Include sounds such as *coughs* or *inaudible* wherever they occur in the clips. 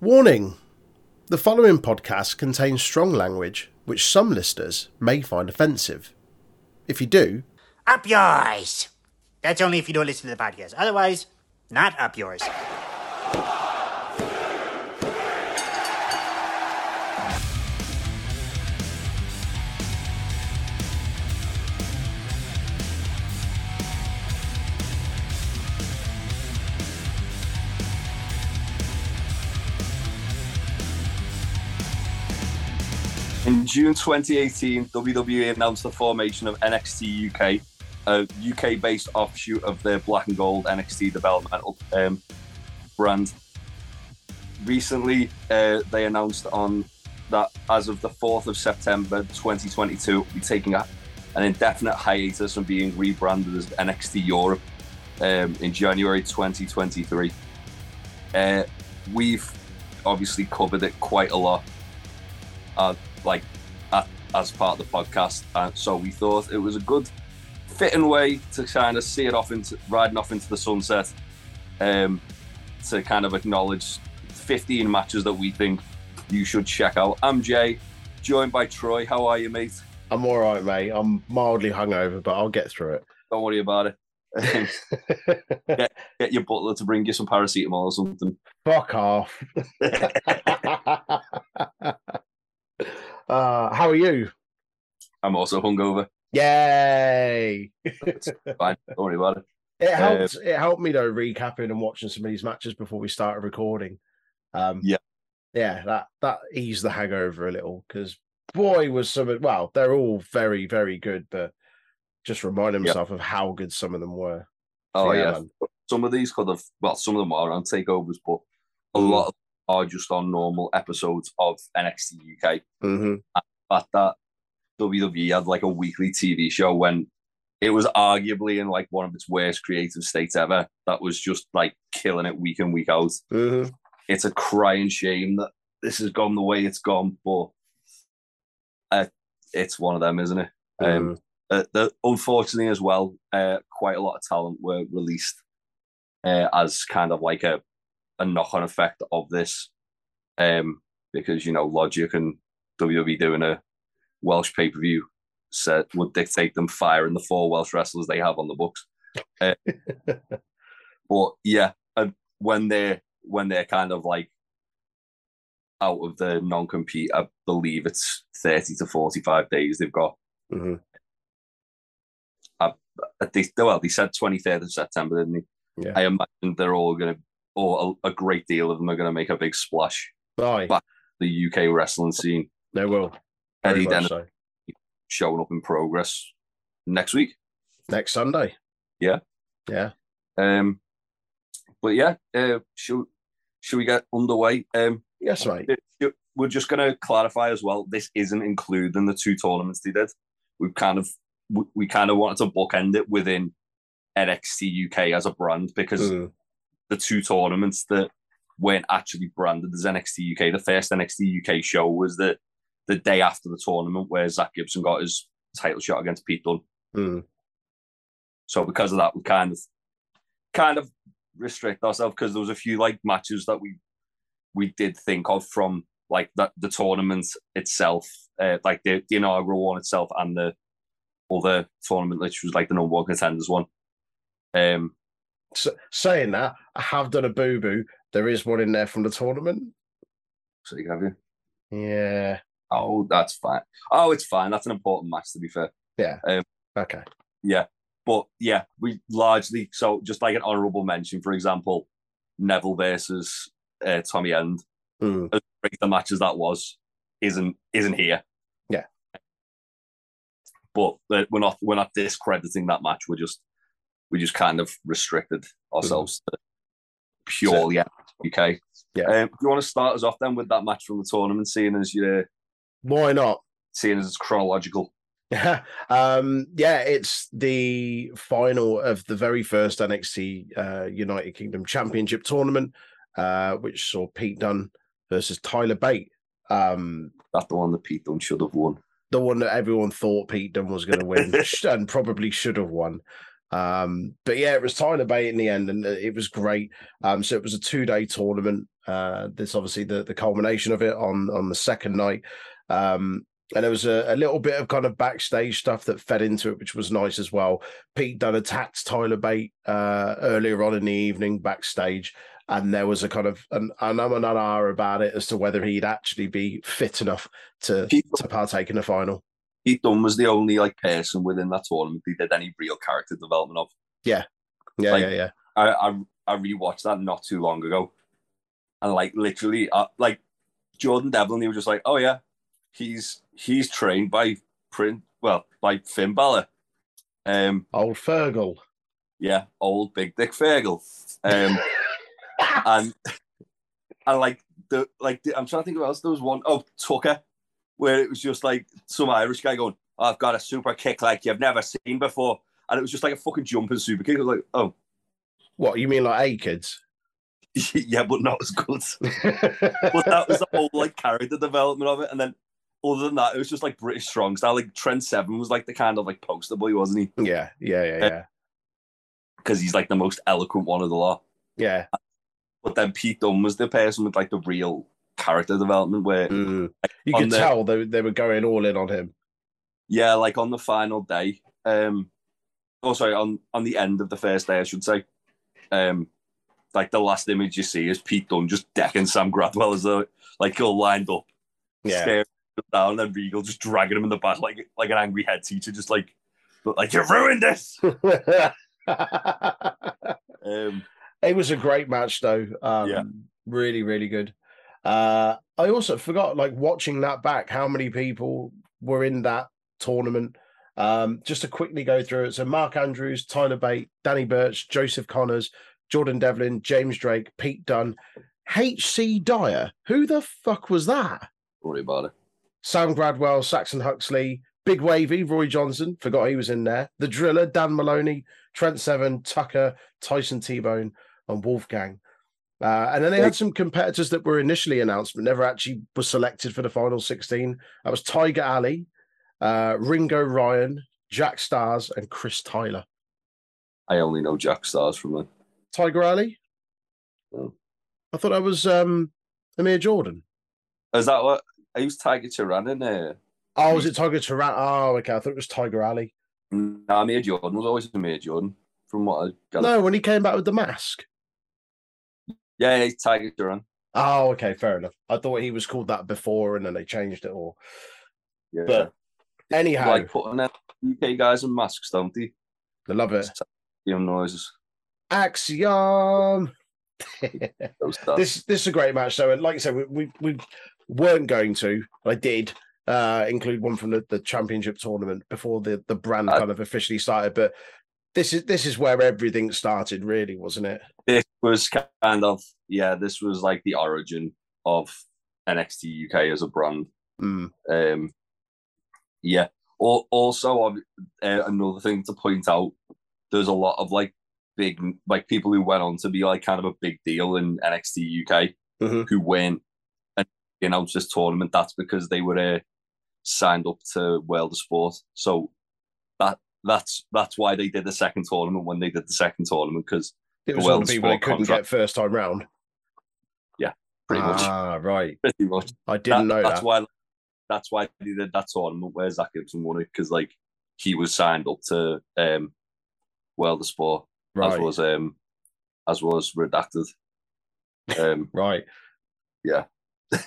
Warning The following podcast contains strong language which some listeners may find offensive. If you do, Up yours! That's only if you don't listen to the podcast. Otherwise, not up yours. June 2018, WWE announced the formation of NXT UK, a UK based offshoot of their black and gold NXT developmental um, brand. Recently, uh, they announced on that as of the 4th of September 2022, we'll be taking a, an indefinite hiatus from being rebranded as NXT Europe um, in January 2023. Uh, we've obviously covered it quite a lot uh, like as part of the podcast. Uh, so we thought it was a good fitting way to kind of see it off into riding off into the sunset. Um, to kind of acknowledge 15 matches that we think you should check out. I'm Jay, joined by Troy. How are you, mate? I'm all right, mate. I'm mildly hungover, but I'll get through it. Don't worry about it. *laughs* it. Get your butler to bring you some paracetamol or something. Fuck off. *laughs* uh, how are you? I'm also hungover. Yay! Fine. *laughs* Don't worry about it. It helped. it helped me though, recapping and watching some of these matches before we started recording. Um, Yeah. yeah, that that eased the hangover a little because boy was some. of Well, they're all very very good, but just reminding Yeah. myself of how good some of them were. Oh Yeah, yeah, some of these could have. Well, some of them are on takeovers, but a Mm. lot of are just on normal episodes of NXT UK. hmm But that WWE had like a weekly TV show when it was arguably in like one of its worst creative states ever. That was just like killing it week in week out. hmm It's a crying shame that this has gone the way it's gone, but uh, it's one of them, isn't it? Um, uh, the, unfortunately, as well, uh, quite a lot of talent were released uh, as kind of like a, a knock on effect of this. Um, because, you know, Logic and WWE doing a Welsh pay per view set would dictate them firing the four Welsh wrestlers they have on the books. Uh, *laughs* but yeah, and when they're when they're kind of like out of the non compete, I believe it's 30 to 45 days they've got hmm uh, they, well, they said 23rd of September, didn't they? Yeah. I imagine they're all going to, or a, a great deal of them are going to make a big splash. Aye, But- The UK wrestling scene, they will. Very Eddie Dennis so. showing up in progress next week. Next Sunday. Yeah. Yeah. Um, but yeah, uh, should should we get underway? Um, Yes, right. we're just going to clarify as well. This isn't including the two tournaments they did. We've kind of we, we kind of wanted to bookend it within NXT UK as a brand because Mm. The two tournaments that weren't actually branded as NXT UK. The first NXT UK show was the the day after the tournament where Zack Gibson got his title shot against Pete Dunne. Mm. So because of that, we kind of kind of restrict ourselves because there was a few like matches that we we did think of from like the, the tournament itself, uh, like the, the inaugural one itself and the other tournament, which was like the number one contenders one. Um, So, saying that, I have done a boo boo. There is one in there from the tournament. so you have you. Yeah. Oh, that's fine. Oh, it's fine. That's an important match, to be fair. Yeah. Okay. Yeah. But yeah, we largely so just like an honourable mention, for example, Neville versus uh, Tommy End. Mm. As great the match as that was, isn't isn't here. Yeah. But uh, we're not we're not discrediting that match. We're just we just kind of restricted ourselves to purely UK. Yeah. Um, do you want to start us off then with that match from the tournament, seeing as you're Why not? seeing as it's chronological? Yeah, *laughs* um, yeah, it's the final of the very first NXT uh, United Kingdom Championship tournament, uh, which saw Pete Dunne versus Tyler Bate. Um, That's the one that Pete Dunne should have won. the one that everyone thought Pete Dunne was going to win *laughs* and probably should have won. Um, but yeah, it was Tyler Bate in the end, and it was great. Um, so it was a two day tournament. Uh, this obviously the the culmination of it on on the second night. Um, and there was a, a, little bit of kind of backstage stuff that fed into it, which was nice as well. Pete Dunne attacked Tyler Bate uh, earlier on in the evening backstage, and there was a kind of an, an um and an ah about it as to whether he'd actually be fit enough to Pete, to partake in the final. Pete Dunne was the only like person within that tournament who did any real character development of. Yeah, yeah, like, yeah, yeah. I, I I rewatched that not too long ago, and like literally, uh, like Jordan Devlin, he was just like, "Oh yeah, he's he's trained by print well by Finn Balor, um, old Fergal, yeah, old Big Dick Fergal, um, *laughs* and and like the like the, I'm trying to think of else. There was one oh Tucker where it was just like some Irish guy going, oh, I've got a super kick like you've never seen before. And it was just like a fucking jumping super kick. I was like, oh. What, you mean like A-Kids? *laughs* yeah, but not as good. *laughs* but that was the whole like character development of it. And then other than that, it was just like British strong style. Like Trent Seven was like the kind of like poster boy, wasn't he? Yeah, yeah, yeah, yeah. Because he's like the most eloquent one of the lot. Yeah. But then Pete Dunne was the person with like the real character development where mm. you could the, tell they, they were going all in on him. Yeah, like on the final day. Um oh sorry, on on the end of the first day, I should say. Um like the last image you see is Pete Dunne just decking Sam Gradwell as though like all lined up. Yeah. Staring down and Regal just dragging him in the back like like an angry head teacher, just like but like you ruined this. *laughs* um it was a great match though. Um yeah. really, really good. Uh, I also forgot, like watching that back, how many people were in that tournament. Um, just to quickly go through it. So Mark Andrews, Tyler Bate, Danny Burch, Joseph Conners, Jordan Devlin, James Drake, Pete Dunne, H.C. Dyer. Who the fuck was that? Worry about it. Sam Gradwell, Saxon Huxley, Big Wavy, Roy Johnson, forgot he was in there. The Driller, Dan Moloney, Trent Seven, Tucker, Tyson T Bone, and Wolfgang. Uh, and then they had some competitors that were initially announced but never actually were selected for the final 16. That was Tiger Ali, uh, Ringo Ryan, Jack Starz, and Chris Tyler. I only know Jack Starz from it. Tiger Ali? Oh. I thought that was um, Amir Jordan. Is that what? I used Tiger Turan in there. Oh, was it Tiger Turan? Oh, okay. I thought it was Tiger Ali. No, Amir Jordan was always Amir Jordan, from what I got. No, when he came back with the mask. Yeah, yeah, Tiger Turan. Oh, okay, fair enough. I thought he was called that before, and then they changed it all. Yeah. But anyhow, like putting UK guys in masks, don't they? They love it. Young noises. Axiom. *laughs* this this is a great match. So, like I said, we, we, we weren't going to. I did uh, include one from the, the championship tournament before the the brand I, kind of officially started. But this is this is where everything started, really, wasn't it? This was kind of yeah. This was like the origin of NXT UK as a brand. Mm. Um, yeah. Also, uh, another thing to point out: there's a lot of like big, like people who went on to be like kind of a big deal in NXT UK mm-hmm. who went and announced this tournament. That's because they were uh, signed up to World of Sport. So that that's that's why they did the second tournament when they did the second tournament because it was all the people they couldn't contract. get first time round. Yeah, pretty much. Ah, right. Pretty much. I didn't that, know that's that. why. That's why they did that tournament where Zack Gibson won it because like he was signed up to um, World of Sport right. as was um, as was redacted. Um, *laughs* right. Yeah. *laughs*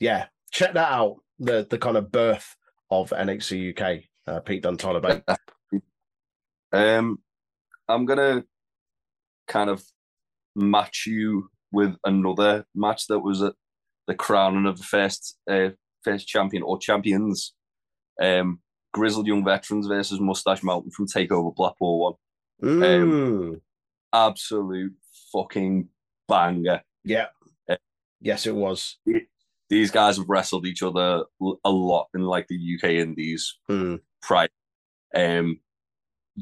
yeah. Check that out. The the kind of birth of NXT UK uh, Pete Dunne, Tyler Bate? *laughs* um, I'm gonna kind of match you with another match that was at the crowning of the first uh, first champion or champions. Um, Grizzled Young Veterans versus Mustache Mountain from Takeover Blackpool one. Um, absolute fucking banger. Yeah. Uh, yes, it was. These guys have wrestled each other a lot in like the UK Indies. Mm prior. Um,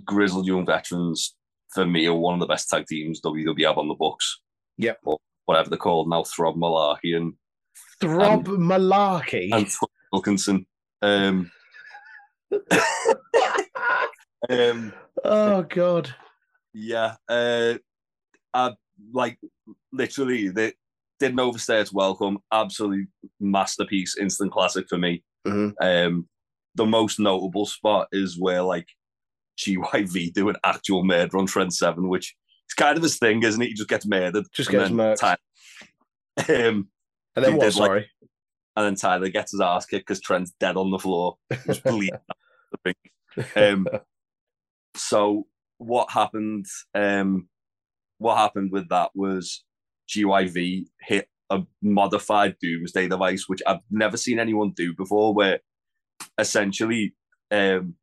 Grizzled Young Veterans, for me, are one of the best tag teams WWE have on the books. Yep. Or whatever they're called now, Throb Malarkey and Throb and, Malarkey and Wilkinson. Um, *laughs* Um, oh god. yeah, uh, I like literally they didn't overstay its welcome. Absolute masterpiece, instant classic for me. Mhm. Um, the most notable spot is where like GYV do an actual murder on Trent Seven, which is kind of his thing, isn't it? He just gets murdered, Just gets murked. Ty- um, And then what? did, like- Sorry. and then Tyler gets his ass kicked because Trent's dead on the floor, just *laughs* bleeding. Um, so what happened? Um, what happened with that was GYV hit a modified doomsday device, which I've never seen anyone do before, where essentially, um,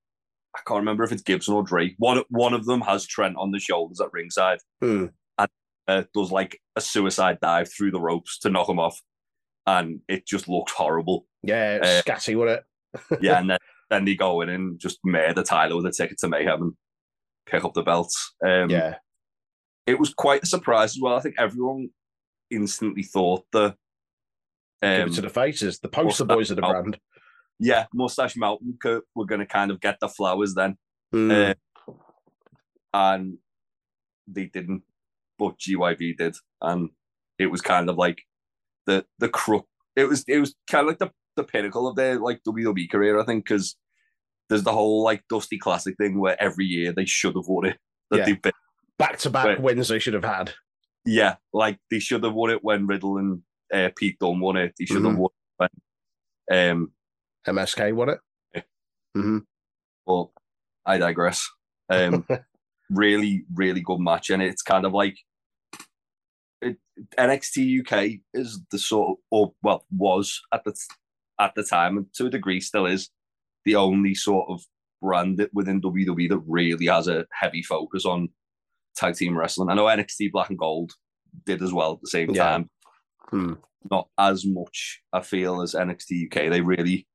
I can't remember if it's Gibson or Drake. One one of them has Trent on the shoulders at ringside, and uh, does like a suicide dive through the ropes to knock him off, and it just looked horrible. Yeah, Uh, scatty, wasn't it? *laughs* yeah, and then, then they go in and just murder Tyler with a ticket to Mayhem and pick up the belts. Um, yeah. it was quite a surprise as well. I think everyone instantly thought the Give um, it to the faces, the poster boys of the brand. Yeah, Mustache Mountain were going to kind of get the flowers then, Mm. Uh, and they didn't, but GYV did, and it was kind of like the the crook. It was it was kind of like the the pinnacle of their like WWE career, I think, because there's the whole like Dusty Classic thing where every year they should have won it. That Yeah. Back to back wins they should have had. Yeah, like they should have won it when Riddle and uh, Pete Dunne won it. They should have Mhm. won it when. Um, MSK won it. Yeah. hmm but I digress. Um, *laughs* really, really good match, and it's kind of like it, NXT UK is the sort of, or well, was at the at the time, and to a degree still is the only sort of brand that within WWE that really has a heavy focus on tag team wrestling. I know NXT Black and Gold did as well at the same Yeah. time. Hmm. Not as much, I feel, as NXT UK. They really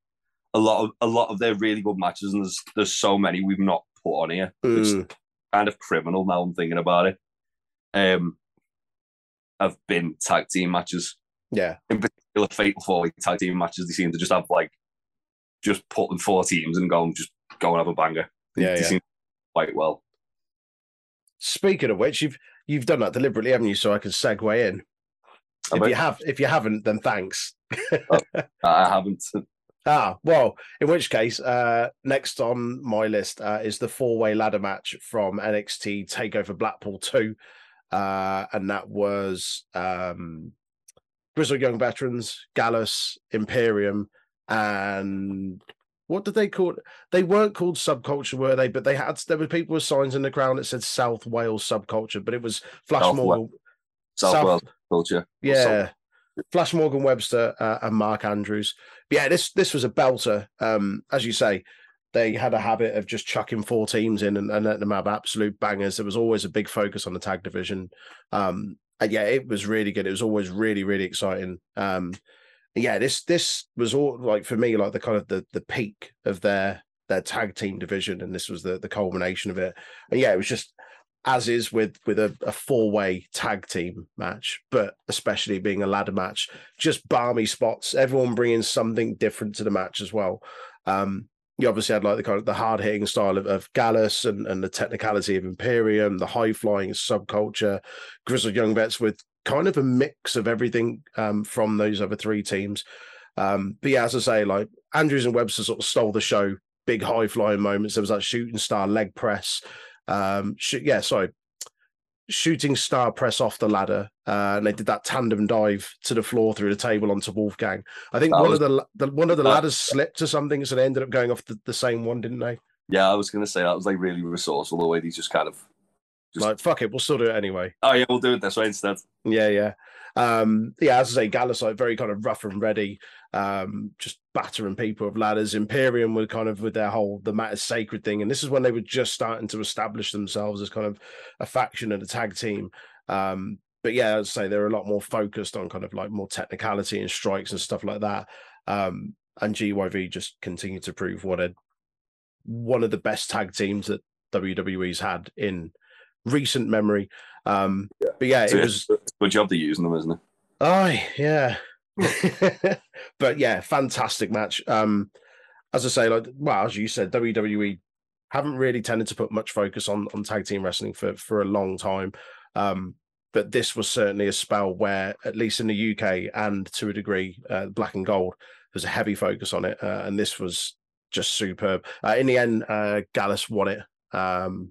a lot of a lot of their really good matches, and there's there's so many we've not put on here. It's Mm. kind of criminal now. I'm thinking about it. Um, have been tag team matches, Yeah. in particular fatal four tag team matches. They seem to just have like just put in four teams and go and just go and have a banger. Yeah, they yeah. seem quite well. Speaking of which, you've you've done that deliberately, haven't you? So I can segue in. Have if you have, if you haven't, then thanks. I haven't. *laughs* Ah, well, in which case, uh, next on my list uh, is the four way ladder match from NXT Takeover Blackpool 2. Uh, and that was um, Grizzled Young Veterans, Gallus, Imperium, and what did they call it? They weren't called subculture, were they? But they had, there were people with signs in the crowd that said South Wales subculture, but it was Flash South Morgan. South, South- Wales culture. Yeah. Flash Morgan Webster uh, and Mark Andrews. Yeah, this this was a belter. Um, as you say, they had a habit of just chucking four teams in and, and letting them have absolute bangers. There was always a big focus on the tag division. Um, and yeah, it was really good. It was always really, really exciting. Um, yeah, this this was all like for me, like the kind of the the peak of their their tag team division, and this was the the culmination of it. And yeah, it was just as is with with a, a four way tag team match, but especially being a ladder match, just balmy spots. Everyone bringing something different to the match as well. Um, you obviously had like the kind of the hard hitting style of, of Gallus and, and the technicality of Imperium, the high flying subculture, grizzled young vets with kind of a mix of everything um, from those other three teams. Um, but yeah, as I say, like Andrews and Webster sort of stole the show. Big high flying moments. There was that shooting star leg press. Um, sh- yeah, sorry, shooting star press off the ladder, uh, and they did that tandem dive to the floor through the table onto Wolfgang. I think That one was- of the, the one of the that- ladders slipped or something, so they ended up going off the, the same one, didn't they? Yeah, I was going to say that was like really resourceful the way these just kind of, Just- Like, fuck it, we'll still do it anyway. oh yeah, we'll do it this way instead. Yeah, yeah. Um, yeah, as I say, Gallus like very kind of rough and ready, um, just battering people with ladders. Imperium were kind of with their whole the matter sacred thing, and this is when they were just starting to establish themselves as kind of a faction and a tag team. Um, but yeah, as I say, they're a lot more focused on kind of like more technicality and strikes and stuff like that. Um, and GYV just continued to prove what a one of the best tag teams that WWE's had in recent memory. Um, but yeah, it So, was a good job they're using them, isn't it? Aye, yeah. *laughs* but yeah, fantastic match. Um, as I say, like well, as you said, WWE haven't really tended to put much focus on on tag team wrestling for for a long time. Um, but this was certainly a spell where, at least in the UK and to a degree, uh, Black and Gold, there's a heavy focus on it, uh, and this was just superb. Uh, in the end, uh, Gallus won it um,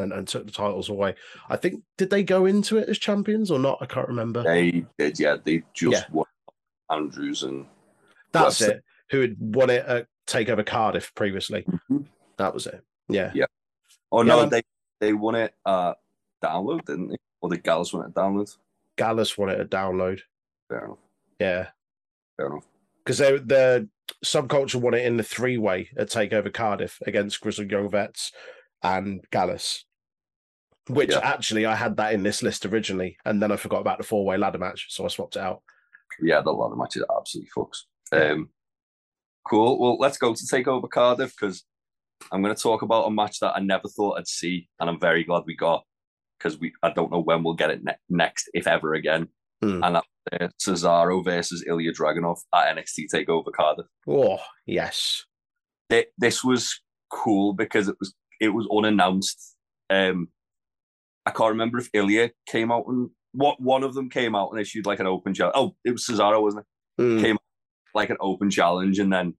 and, and took the titles away. I think did they go into it as champions or not? I can't remember. They did, yeah. They just Yeah. won Andrews and That's Well, it. Who had won it at Takeover Cardiff previously? Mhm. That was it. Yeah. Yeah. oh no, man. they they won it uh download, didn't they? Or the Gallus won it download. Gallus won it at Download. Fair enough. Yeah. Fair enough. because they the subculture won it in the three way at Takeover Cardiff against Grizzled Young Vets and Gallus. Which Yeah. actually I had that in this list originally, and then I forgot about the four way ladder match, so I swapped it out. Yeah, the ladder match is absolutely fucks. Um, cool. Well, let's go to take over Cardiff because I'm going to talk about a match that I never thought I'd see, and I'm very glad we got because we I don't know when we'll get it ne- next, if ever again. Hmm. And that's uh, Cesaro versus Ilya Dragunov at NXT Takeover Cardiff. Oh yes, Thi- This was cool because it was it was unannounced. Um, I can't remember if Ilya came out and what one of them came out and issued like an open challenge. Oh, it was Cesaro, wasn't it? Mm, came like an open challenge, and then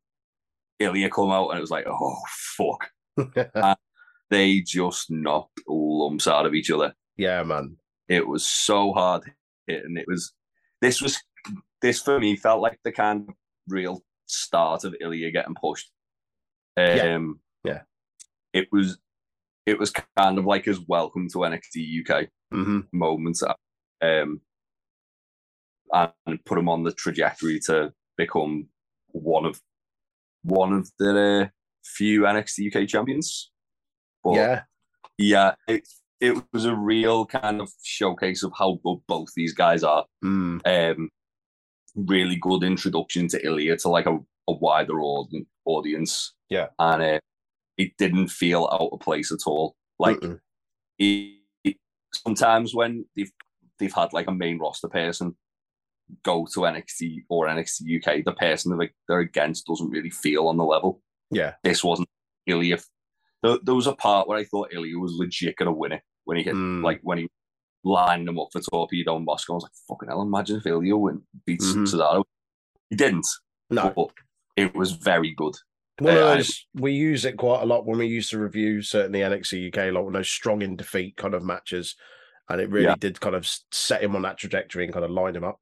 Ilya come out, and it was like, oh fuck! *laughs* They just knocked lumps out of each other. yeah, man. It was so hard hitting. It was this was this for me felt like the kind of real start of Ilya getting pushed. Um, Yeah. Yeah. It was it was kind of like his welcome to NXT UK hmm moment, um, and put him on the trajectory to become one of one of the uh, few NXT UK champions. But Yeah, yeah, it it was a real kind of showcase of how good both these guys are. mm, Um, really good introduction to Ilya to like a, a wider aud- audience. Yeah. and uh, it didn't feel out of place at all. Like mm-mm. it, it- sometimes when they've they've had like a main roster person go to NXT or NXT UK, the person that they're against doesn't really feel on the level. yeah, This wasn't Ilya. There, there was a part where I thought Ilya was legit gonna win it when he hit Mm. like when he lined them up for Torpedo and Moscow. I was like, fucking hell, imagine if Ilya win beats Mhm. Cesaro. He didn't, no. but it was very good. One of Uh, I- we use it quite a lot when we used to review certainly NXT UK, like one of those strong in defeat kind of matches, and it really Yeah. did kind of set him on that trajectory and kind of line him up.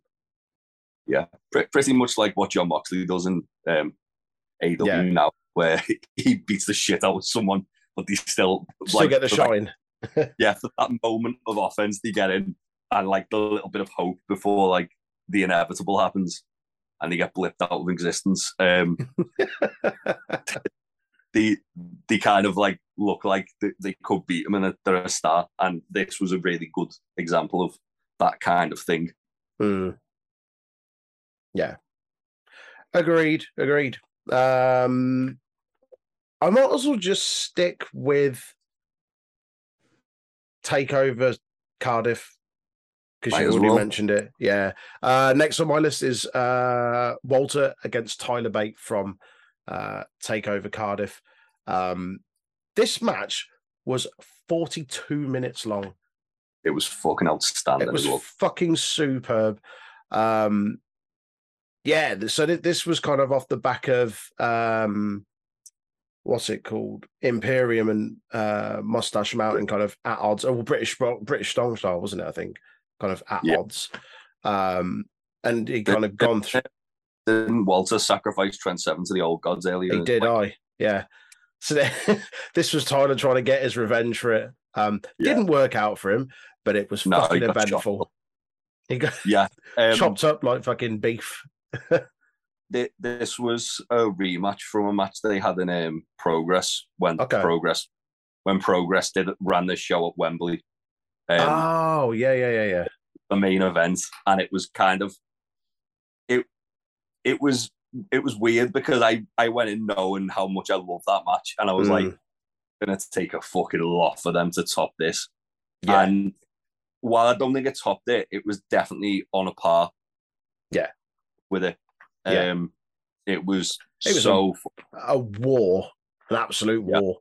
Yeah, pretty much like what John Moxley does in um, AEW Yeah. now, where *laughs* he beats the shit out of someone, but they still Still like get the shine. *laughs* yeah, for that moment of offense they get in, and like the little bit of hope before like the inevitable happens, and they get blipped out of existence. Um, *laughs* they they kind of like look like they, they could beat them and they're a star, and this was a really good example of that kind of thing. Mm. Yeah. Agreed. Agreed. Um I might as well just stick with takeover Cardiff because you already well. mentioned it. Yeah. Uh next on my list is uh Walter against Tyler Bate from uh Takeover Cardiff. Um this match was 42 minutes long. It was fucking outstanding It was well. fucking superb. Um, yeah, so th- this was kind of off the back of um, what's it called, Imperium and uh, Mustache Mountain, kind of at odds. Oh, well, British British Strong Style, wasn't it? I think kind of at Yeah. odds. Um, and he kind of gone through. Didn't Walter sacrifice Trent Seven to the old gods earlier? He did, Like, I yeah. So then, *laughs* this was Tyler trying to get his revenge for it. Um, Yeah. didn't work out for him, but it was No, fucking eventful. He got *laughs* yeah. Um, chopped up like fucking beef. *laughs* this was a rematch from a match they had in um, Progress when Okay. Progress when Progress did ran the show at Wembley. Um, oh yeah, yeah, yeah, yeah. the main event, and it was kind of it. It was it was weird because I I went in knowing how much I loved that match, and I was Mm. like, gonna take a fucking lot for them to top this. Yeah. And while I don't think it topped it, it was definitely on a par. Yeah. With it. Yeah. Um it was, It was so a war, an absolute Yeah. war.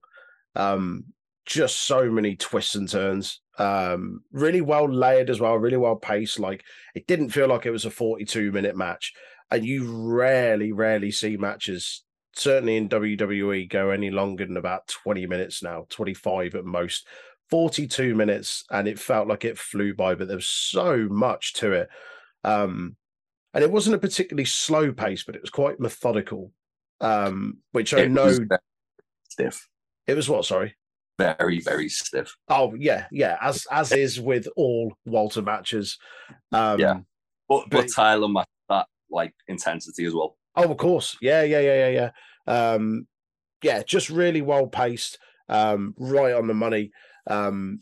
Um, just so many twists and turns. Um, really well layered as well, really well paced. Like it didn't feel like it was a 42 minute match. And you rarely, rarely see matches, certainly in WWE, go any longer than about 20 minutes now, 25 at most. 42 minutes, and it felt like it flew by, but there was so much to it. Um, and it wasn't a particularly slow pace, but it was quite methodical. Um, which I It know stiff, it was what, sorry. Very very stiff. Oh yeah, yeah. As as is with all Walter matches. Um, Yeah. But but But- Tyler matched that like intensity as well. Oh, of course. Yeah, yeah, yeah, yeah, yeah. Um, yeah, just really well paced, um, right on the money. Um,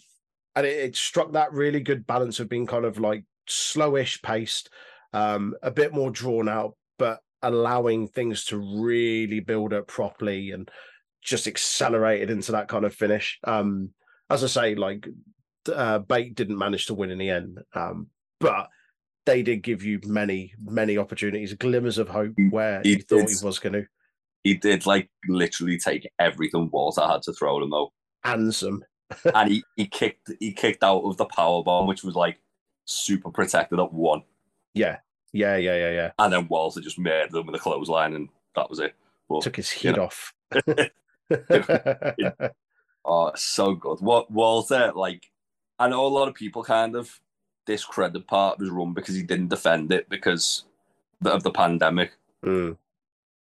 and it, it struck that really good balance of being kind of like slowish paced, um, a bit more drawn out, but allowing things to really build up properly and just accelerated into that kind of finish. Um, as I say, like uh, Bate didn't manage to win in the end, um, but they did give you many, many opportunities, glimmers of hope where he you thought did. he was going to. He did like literally take everything Walter had to throw at him though. Handsome. *laughs* and he, he kicked he kicked out of the power bomb, which was like super protected at one. Yeah, yeah, yeah, yeah, yeah. And then Walter just made them with a clothesline and that was it. But Took his you heat know. off. *laughs* *laughs* Oh, so good. What Walter, like, I know a lot of people kind of discredit part of his run because he didn't defend it because of the pandemic. Mm.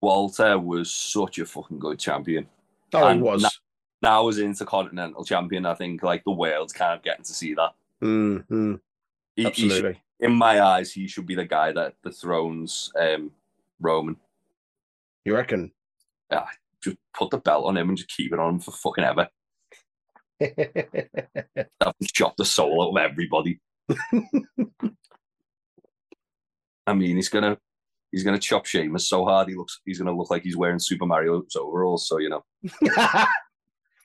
Walter was such a fucking good champion. Oh, he was. na- Now as intercontinental champion, I think like the world's kind of getting to see that. Mm, mm, He- he should- absolutely. in my eyes, he should be the guy that dethrones um, Roman. You reckon? Just put the belt on him and just keep it on him for fucking ever. Have him chop the soul out of everybody. I mean, he's gonna he's gonna chop Sheamus so hard he looks he's gonna look like he's wearing Super Mario's overalls. So you know, *laughs*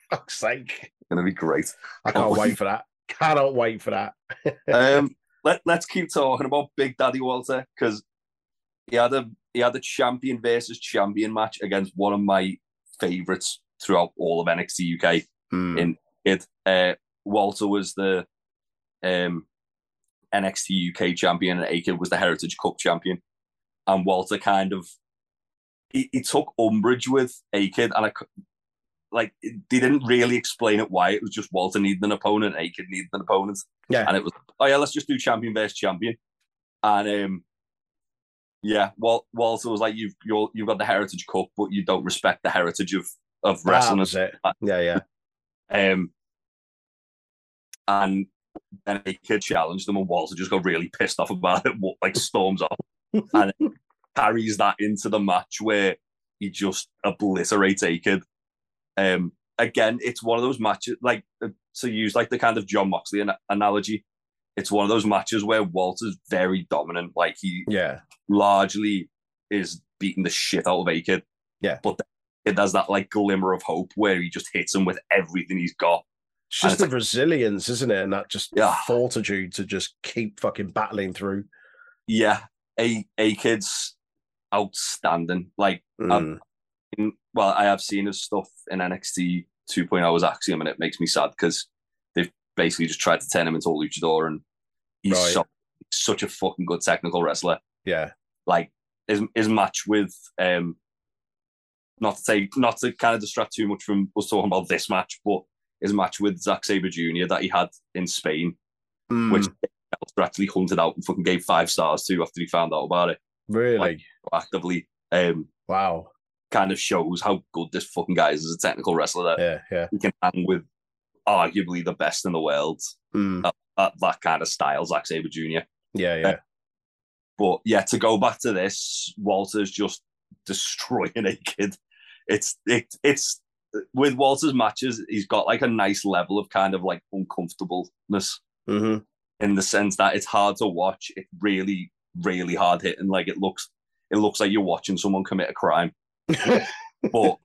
Fuck's sake. gonna be great. I can't wait for that. Cannot wait for that. *laughs* Um, let let's keep talking about Big Daddy Walter because he had a he had a champion versus champion match against one of my favorites throughout all of NXT UK. Mm, in it. Uh, Walter was the um, NXT UK champion, and A-Kid was the Heritage Cup champion. And Walter kind of he, he took umbrage with A-Kid, and I like they didn't really explain it why. It was just Walter needed an opponent, A-Kid needed an opponent, Yeah. and it was oh yeah, let's just do champion versus champion. And um, yeah, well, Walter was like, you've you're, you've got the Heritage Cup, but you don't respect the heritage of of that wrestling. was it. Yeah, yeah. Um, and then A-Kid challenged them, and Walter just got really pissed off about it, like storms off, *laughs* and carries that into the match where he just obliterates A-Kid. Um, again, it's one of those matches, like uh, to use like the kind of John Moxley an- analogy. It's one of those matches where Walter's very dominant, like he Yeah. largely is beating the shit out of A-Kid. Yeah. but it has that like glimmer of hope where he just hits him with everything he's got. It's just it's the resilience, isn't it? And that just Yeah. fortitude to just keep fucking battling through. Yeah, a A-Kid's outstanding. Like, Mm. well, I have seen his stuff in NXT 2.0 as Axiom, and it makes me sad because basically just tried to turn him into a luchador, and he's Right. so, such a fucking good technical wrestler. yeah. Like his his match with um, not to say not to kind of distract too much from us talking about this match, but his match with Zack Sabre Jr. that he had in Spain, Mm, which Meltzer actually hunted out and fucking gave five stars to after he found out about it really? actively. Um, wow. kind of shows how good this fucking guy is as a technical wrestler that Yeah, yeah. he can hang with arguably the best in the world Mm, at that kind of style, Zack Sabre Jr. yeah, yeah. But yeah, to go back to this, Walter's just destroying A-Kid. *laughs* It's it, it's with Walter's matches, he's got like a nice level of kind of like uncomfortableness hmm in the sense that it's hard to watch. It's really, really hard hitting. Like it looks, it looks like you're watching someone commit a crime. *laughs* but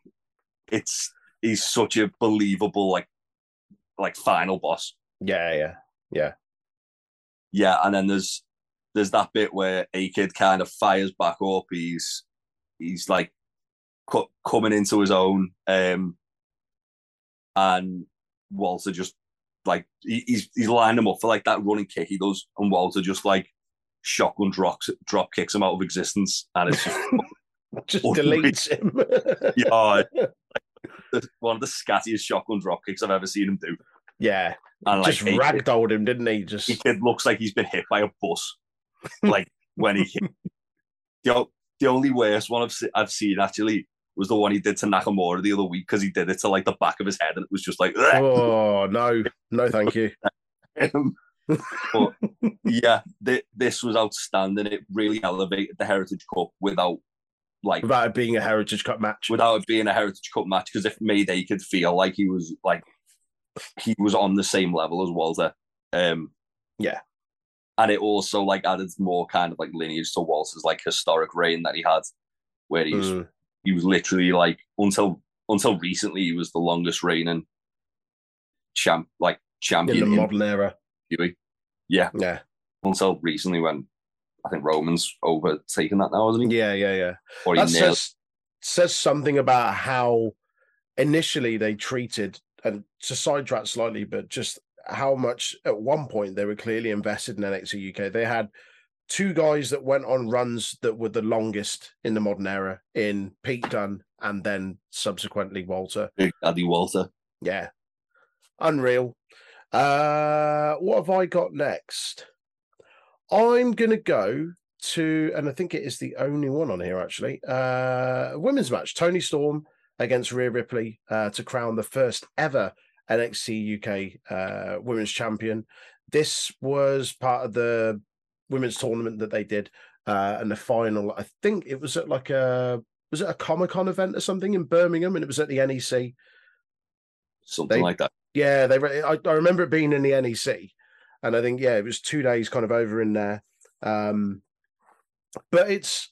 it's he's such a believable like like final boss. yeah, yeah. Yeah, yeah. and then there's there's that bit where A-Kid kind of fires back up. He's he's like cu- coming into his own. Um, and Walter just like he, he's he's lined him up for like that running kick he does, and Walter just like shotgun drops drop kicks him out of existence, and it's just *laughs* Just deletes him. *laughs* yeah, the- one of the scattiest shotgun drop kicks I've ever seen him do. yeah. And like Just he- ragdolled him, didn't he? Just he kid looks like he's been hit by a bus. Like when he. *laughs* The, the only worst one I've, se- I've seen actually was the one he did to Nakamura the other week because he did it to like the back of his head and it was just like, "Ugh." Oh no, no, thank you. *laughs* but yeah, th- this was outstanding. It really elevated the Heritage Cup without like Without it being a Heritage Cup match. without it being a Heritage Cup match. Because if Mayday could feel like he was like he was on the same level as Walter, um, Yeah. and it also like added more kind of like lineage to Walter's like historic reign that he had, where he was Mm, he was literally like until until recently he was the longest reigning champ like champion in the in modern era. Yeah, Yeah, until recently when I think Roman's overtaken that now, isn't he? yeah, yeah, yeah. Or That says says something about how initially they treated and to sidetrack slightly, but just how much at one point they were clearly invested in NXT UK. They had two guys that went on runs that were the longest in the modern era in Pete Dunne and then subsequently Walter. Daddy Walter. Yeah. Unreal. Uh what have I got next? I'm gonna go to, and I think it is the only one on here actually. Uh women's match. Toni Storm against Rhea Ripley uh to crown the first ever NXT UK uh women's champion. This was part of the women's tournament that they did. Uh and the final, I think it was at like a was it a Comic Con event or something in Birmingham, and it was at the NEC. Something They- like that. Yeah, they. I, I remember it being in the NEC, and I think yeah, it was two days kind of over in there. Um, but it's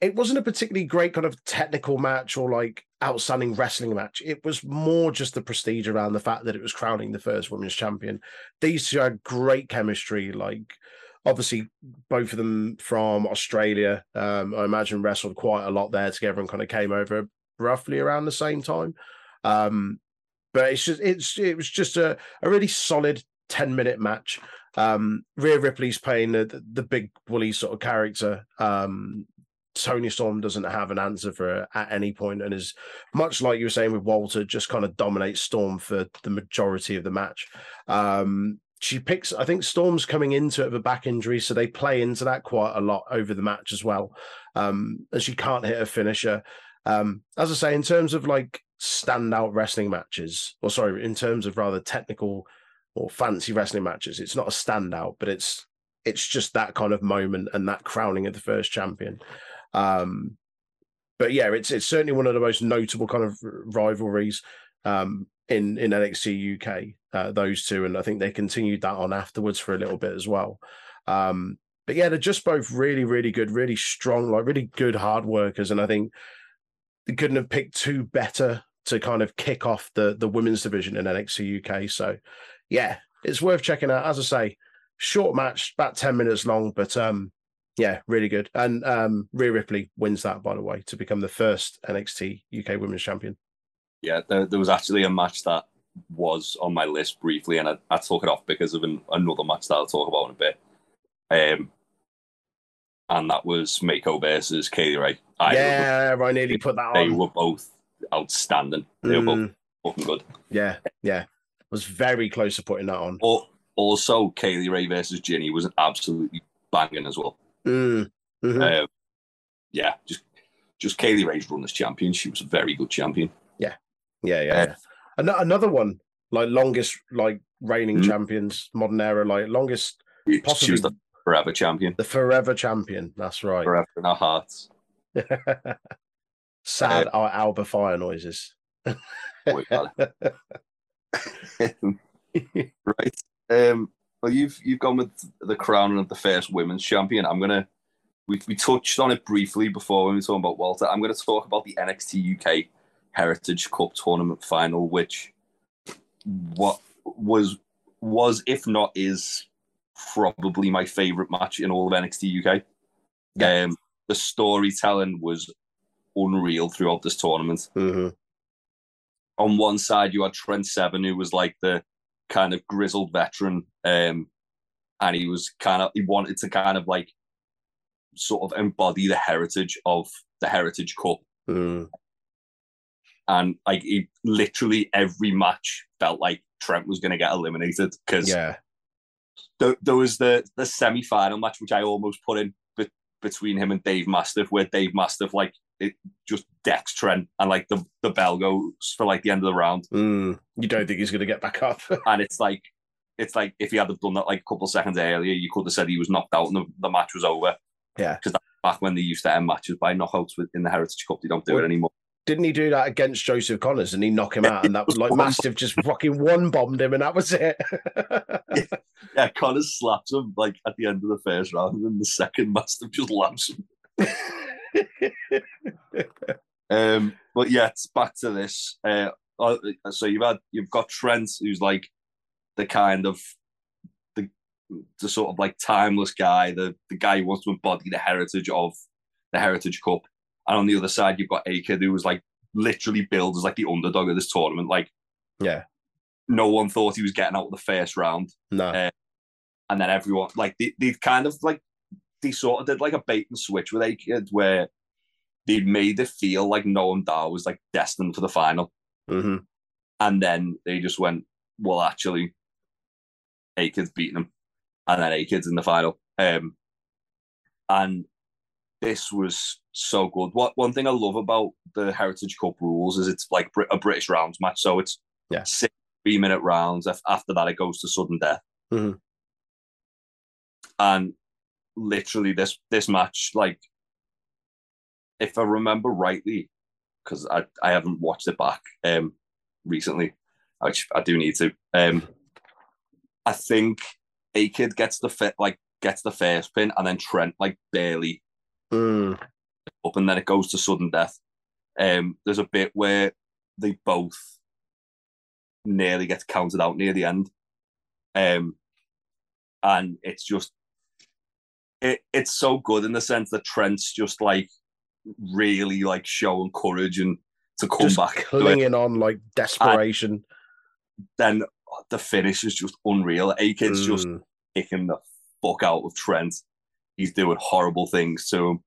it wasn't a particularly great kind of technical match or like outstanding wrestling match. It was more just the prestige around the fact that it was crowning the first women's champion. These two had great chemistry. Like obviously, both of them from Australia. Um, I imagine wrestled quite a lot there together and kind of came over roughly around the same time. Um, but it's just it's it was just a, a really solid 10 minute match. Um Rhea Ripley's playing the, the, big bully sort of character. Um Toni Storm doesn't have an answer for her at any point and is much like you were saying with Walter just kind of dominates Storm for the majority of the match. Um she picks I think Storm's coming into it with a back injury so they play into that quite a lot over the match as well. Um and she can't hit a finisher. Um as I say in terms of like standout wrestling matches, or sorry, in terms of rather technical or fancy wrestling matches, it's not a standout, but it's it's just that kind of moment and that crowning of the first champion. Um, but yeah, it's it's certainly one of the most notable kind of rivalries um, in in NXT UK. Uh, those two, and I think they continued that on afterwards for a little bit as well. Um, but yeah, they're just both really, really good, really strong, like really good hard workers, and I think they couldn't have picked two better to kind of kick off the the women's division in NXT UK. So yeah, it's worth checking out. As I say, short match, about 10 minutes long, but um yeah, really good. And um Rhea Ripley wins that by the way to become the first NXT UK women's champion. Yeah, there, there was actually a match that was on my list briefly, and I, I took it off because of an, another match that I'll talk about in a bit. Um, and that was Meiko versus Kay Lee Ray. I yeah, I nearly put that they on. were both outstanding. They were both Mm, fucking good. yeah, yeah. Was very close to putting that on. But also, Kay Lee Ray versus Jinny was absolutely banging as well. Mm, mhm. Um, yeah, just just Kay Lee Ray's run as champion. She was a very good champion. Yeah, yeah, Uh, yeah. An- another one, like longest, like reigning Mhm. champions, modern era, like longest, She possibly was the forever champion, the forever champion. That's right. forever in our hearts. *laughs* Sad our Alba Fyre noises. Boy. *laughs* *laughs* right. Um, well, you've you've gone with the crowning of the first women's champion. I'm gonna. We we touched on it briefly before when we were talking about Walter. I'm going to talk about the NXT UK Heritage Cup tournament final, which what was was if not is probably my favorite match in all of NXT UK. Yeah. Um, the storytelling was unreal throughout this tournament. Mhm. On one side you had Trent Seven, who was like the kind of grizzled veteran, um, and he was kind of he wanted to kind of like sort of embody the heritage of the Heritage Cup, Mm. and like he literally every match felt like Trent was going to get eliminated because Yeah. there, there was the the semi final match which I almost put in be- between him and Dave Mastiff, where Dave Mastiff like it just decks Trent, and like the the bell goes for like the end of the round, Mm. You don't think he's going to get back up? *laughs* and it's like it's like if he had done that like a couple of seconds earlier, you could have said he was knocked out and the, the match was over. Yeah. because back when they used to end matches by knockouts with, in the Heritage Cup, they don't do Well, it anymore. Didn't he do that against Joseph Conners and he knock him out? And that was like *laughs* Mastiff just fucking one bombed him and that was it. *laughs* Yeah, Connors slaps him like at the end of the first round, and then the second Mastiff just lamps him. Um, but yeah, it's back to this. Uh, uh, so you've had you've got Trent, who's like the kind of the the sort of like timeless guy, the the guy who wants to embody the heritage of the Heritage Cup. And on the other side, you've got A-Kid, who was like literally billed as like the underdog of this tournament. Like yeah. no one thought he was getting out of the first round, No. Uh, and then everyone like they they kind of like they sort of did like a bait and switch with A-Kid where they made it feel like Noam Dar was like destined for the final. hmm And then they just went, well, actually, A Kid's beating him. And then A Kid's in the final. Um, and this was so good. What One thing I love about the Heritage Cup rules is it's like a British rounds match. So it's Yeah. six three minute rounds. After that, it goes to sudden death. Mhm. And literally, this this match, like, if I remember rightly, because I, I haven't watched it back um recently, which I do need to. Um, I think A Kid gets the fit like gets the first pin, and then Trent like barely Mm. up, and then it goes to sudden death. Um, there's a bit where they both nearly get counted out near the end, um, and it's just it, it's so good in the sense that Trent's just like really like showing courage and to come Just back it. clinging on like desperation. Then the finish is just unreal. A Kid's just Mm. kicking the fuck out of Trent. He's doing horrible things to him.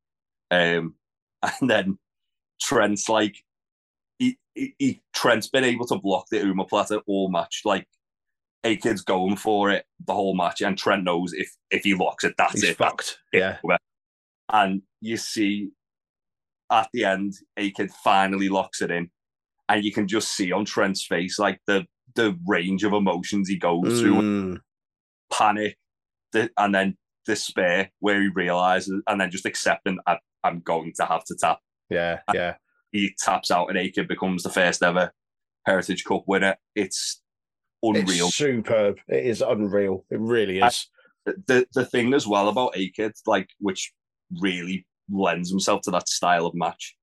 Um, *laughs* and then Trent's like, he, he, he Trent's been able to block the omoplata all match. Like, A Kid's going for it the whole match, and Trent knows if if he locks it, that's He's it. fucked. That's Yeah. And you see at the end, A Kid finally locks it in, and you can just see on Trent's face like the the range of emotions he goes through Mm. panic, the, and then despair, where he realizes, and then just accepting, I, I'm going to have to tap. Yeah. Yeah. He taps out, and A-Kid becomes the first ever Heritage Cup winner. It's unreal. It's superb. It is unreal. It really is. The the thing as well about A-Kid, like which really lends himself to that style of match,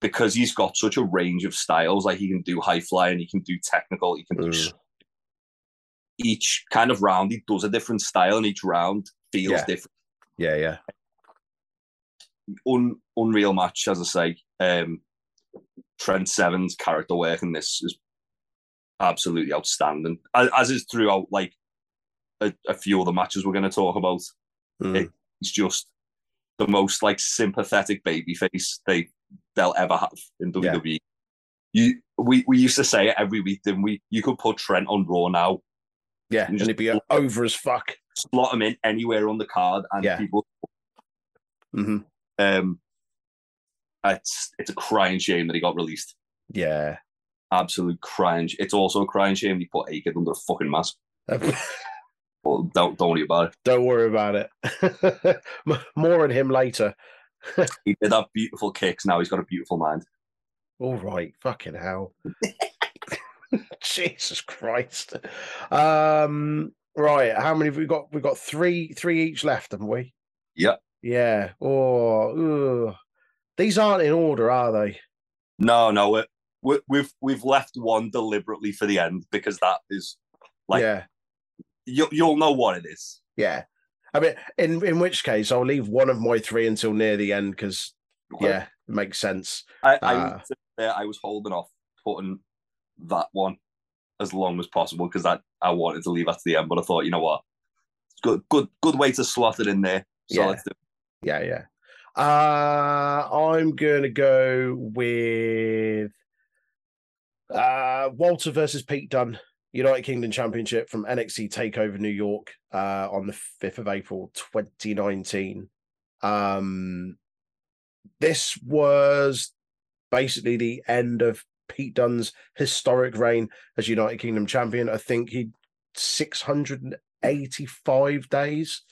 because he's got such a range of styles. Like he can do high flying, he can do technical, he can do Mm. each kind of round. He does a different style, and each round feels Yeah. different. yeah. Yeah. un, unreal match, as I say. Um, Trent Seven's character work in this is absolutely outstanding, as, as is throughout like a, a few other matches we're going to talk about. Mm. He's just the most like sympathetic babyface they they'll ever have in Yeah. WWE. You we, we used to say it every week, didn't we? You could put Trent on Raw now, Yeah. and and it'd be over as fuck. slot him in anywhere on the card, and Yeah. people hmm um it's it's a crying shame that he got released. Yeah. absolute crying. It's also a crying shame he put A-Kid under a fucking mask. *laughs* Well, don't don't worry about it. Don't worry about it. *laughs* More on him later. *laughs* He did have beautiful kicks. Now he's got a beautiful mind. All right, fucking hell. *laughs* Jesus Christ. Um, right, how many have we got? We've got three, three each left, haven't we? Yep. Yeah. Oh, ugh. these aren't in order, are they? No, no, we, we, we've we've left one deliberately for the end because that is like yeah, you, you'll know what it is. yeah. I mean, in in which case, I'll leave one of my three until near the end because yeah, it makes sense. I, I, there, I was holding off putting that one as long as possible because I, I wanted to leave that to the end, but I thought, you know what, good good good way to slot it in there. So Yeah. let's do Yeah, yeah. Uh, I'm gonna go with uh, Walter versus Pete Dunne, United Kingdom Championship from NXT Takeover New York uh, on the 5th of April 2019. Um, this was basically the end of Pete Dunne's historic reign as United Kingdom champion. I think he 685 days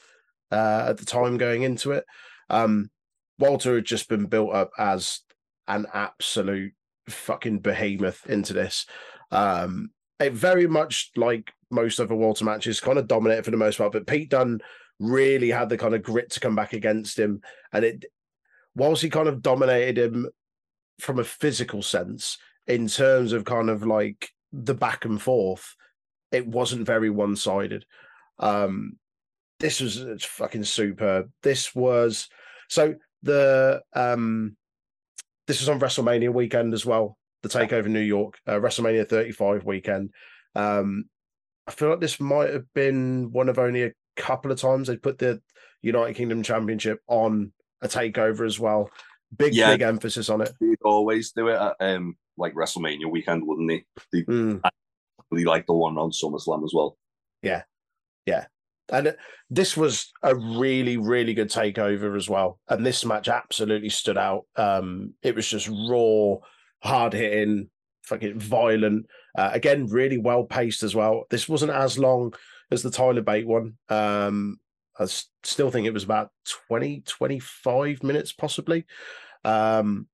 uh, at the time going into it. Um, Walter had just been built up as an absolute fucking behemoth into this. Um, it very much like most other Walter matches, kind of dominated for the most part, but Pete Dunne really had the kind of grit to come back against him. And it, whilst he kind of dominated him from a physical sense, in terms of kind of like the back and forth, it wasn't very one sided. Um, this was it's fucking superb. This was so the um this was on WrestleMania weekend as well. The Takeover New York, uh, WrestleMania 35 weekend. Um, I feel like this might have been one of only a couple of times they put the United Kingdom Championship on a takeover as well. Big, Yeah. big emphasis on it. He'd always do it at um like WrestleMania weekend, wouldn't he? They Mm. like the one on SummerSlam as well. Yeah, yeah. And this was a really, really good takeover as well. And this match absolutely stood out. Um, it was just raw, hard hitting, fucking violent. Uh, again, really well paced as well. This wasn't as long as the Tyler Bate one. Um, I still think it was about 20, 25 minutes, possibly. Um,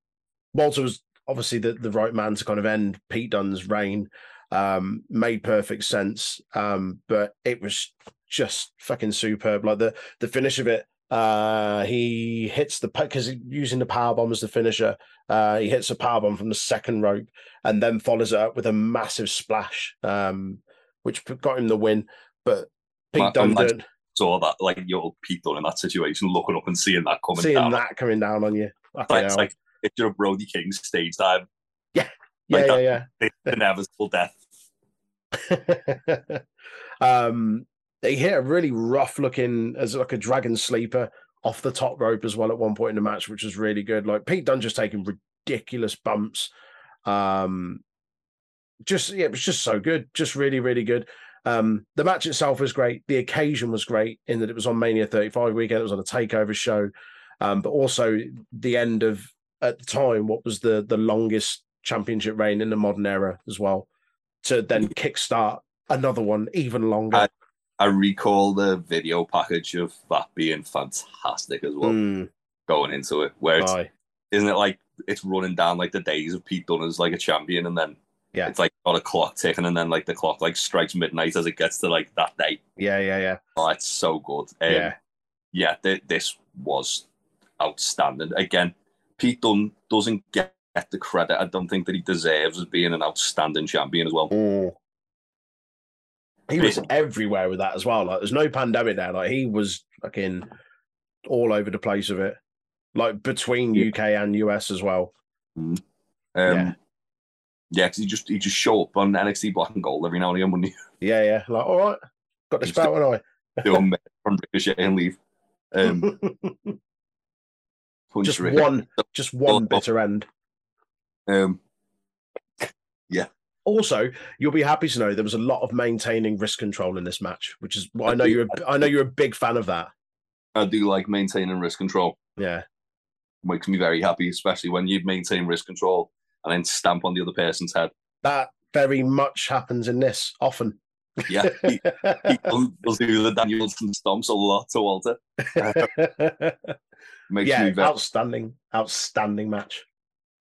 Walter was obviously the, the right man to kind of end Pete Dunne's reign. Um, made perfect sense. Um, but it was just fucking superb. Like the the finish of it, uh, he hits the because using the power bomb as the finisher. Uh, he hits a power bomb from the second rope and then follows it up with a massive splash, um, which got him the win. But Pete Ma- Dunne So that like your Pete Dunne in that situation, looking up and seeing that coming seeing down. that coming down on you, Like, it's like picture of Brody King stage time, yeah, like yeah, that. yeah. *laughs* inevitable death. *laughs* um, he hit a really rough looking as like a dragon sleeper off the top rope as well at one point in the match, which was really good. Like Pete Dunne just taking ridiculous bumps. Um, just yeah, it was just so good, just really, really good. Um, the match itself was great. The occasion was great in that it was on Mania 35 weekend. It was on a takeover show, um, but also the end of at the time what was the the longest championship reign in the modern era as well. To then kickstart another one even longer. I- recall the video package of that being fantastic as well, Mm, going into it. Where it's aye. isn't it like it's running down like the days of Pete Dunne as like a champion, and then Yeah. it's like got a clock ticking, and then like the clock like strikes midnight as it gets to like that day. yeah, yeah, yeah, Oh, it's so good. Um, yeah. yeah, th- this was outstanding. Again, Pete Dunne doesn't get the credit I don't think that he deserves as being an outstanding champion as well. Mm. He was everywhere with that as well. Like, there's no pandemic there. Like, he was fucking all over the place of it. Like between UK and US as well. Um, Yeah. yeah, because he just he just show up on NXT Black and Gold every now and again when he? *laughs* Yeah, yeah. Like, all right, got the He's spout, and do him from Ricochet and leave. Um, *laughs* *laughs* just one, just one bitter end. Um, Also, you'll be happy to know there was a lot of maintaining wrist control in this match, which is I know you're a, I know you're a big fan of that. I do like maintaining wrist control. Yeah, Makes me very happy, especially when you maintain wrist control and then stamp on the other person's head. that very much happens in this often. Yeah, he, he does do the Danielson stomps a lot to Walter. *laughs* Makes yeah, me very outstanding, outstanding match.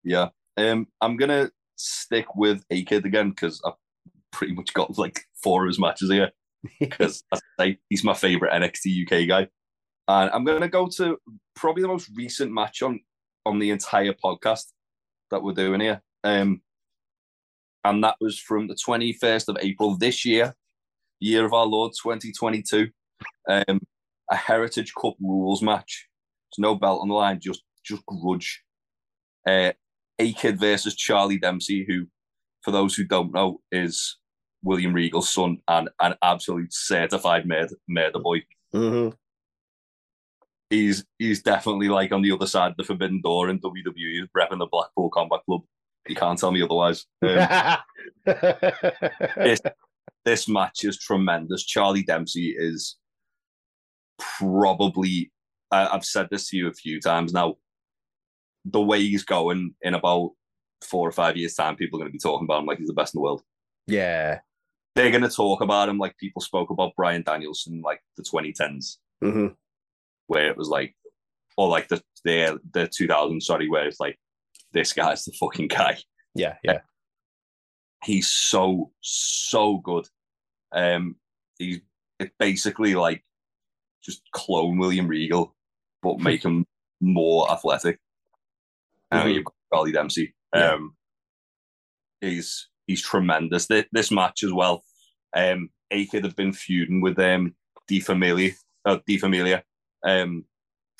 Yeah. Um, I'm gonna stick with A Kid again because I've pretty much got like four of his matches here. *laughs* Because as I say, he's my favorite NXT UK guy, and I'm gonna go to probably the most recent match on on the entire podcast that we're doing here. Um, and that was from the 21st of April this year, year of our Lord 2022. Um, a Heritage Cup rules match. There's no belt on the line, just just grudge. Uh, a Kid versus Charlie Dempsey, who for those who don't know, is William Regal's son and an absolute certified murder, murder boy. Mhm. He's he's definitely like on the other side of the forbidden door in WWE, repping the Blackpool Combat Club. You can't tell me otherwise. Um, *laughs* this match is tremendous. Charlie Dempsey is probably, I I've said this to you a few times now, the way he's going in about four or five years' time, people are going to be talking about him like he's the best in the world. yeah. They're going to talk about him like people spoke about Bryan Danielson like the 2010s, Mhm. where it was like, or like the the the 2000s, sorry, where it's like, this guy's the fucking guy. Yeah. Yeah. he's so so good. Um, he's basically like just clone William Regal, but make *laughs* him more athletic. And you've got Charlie Dempsey. Yeah. Um, he's he's tremendous. This, this match as well. Um, Akid have been feuding with um Die Familie, uh, Die Familie, um,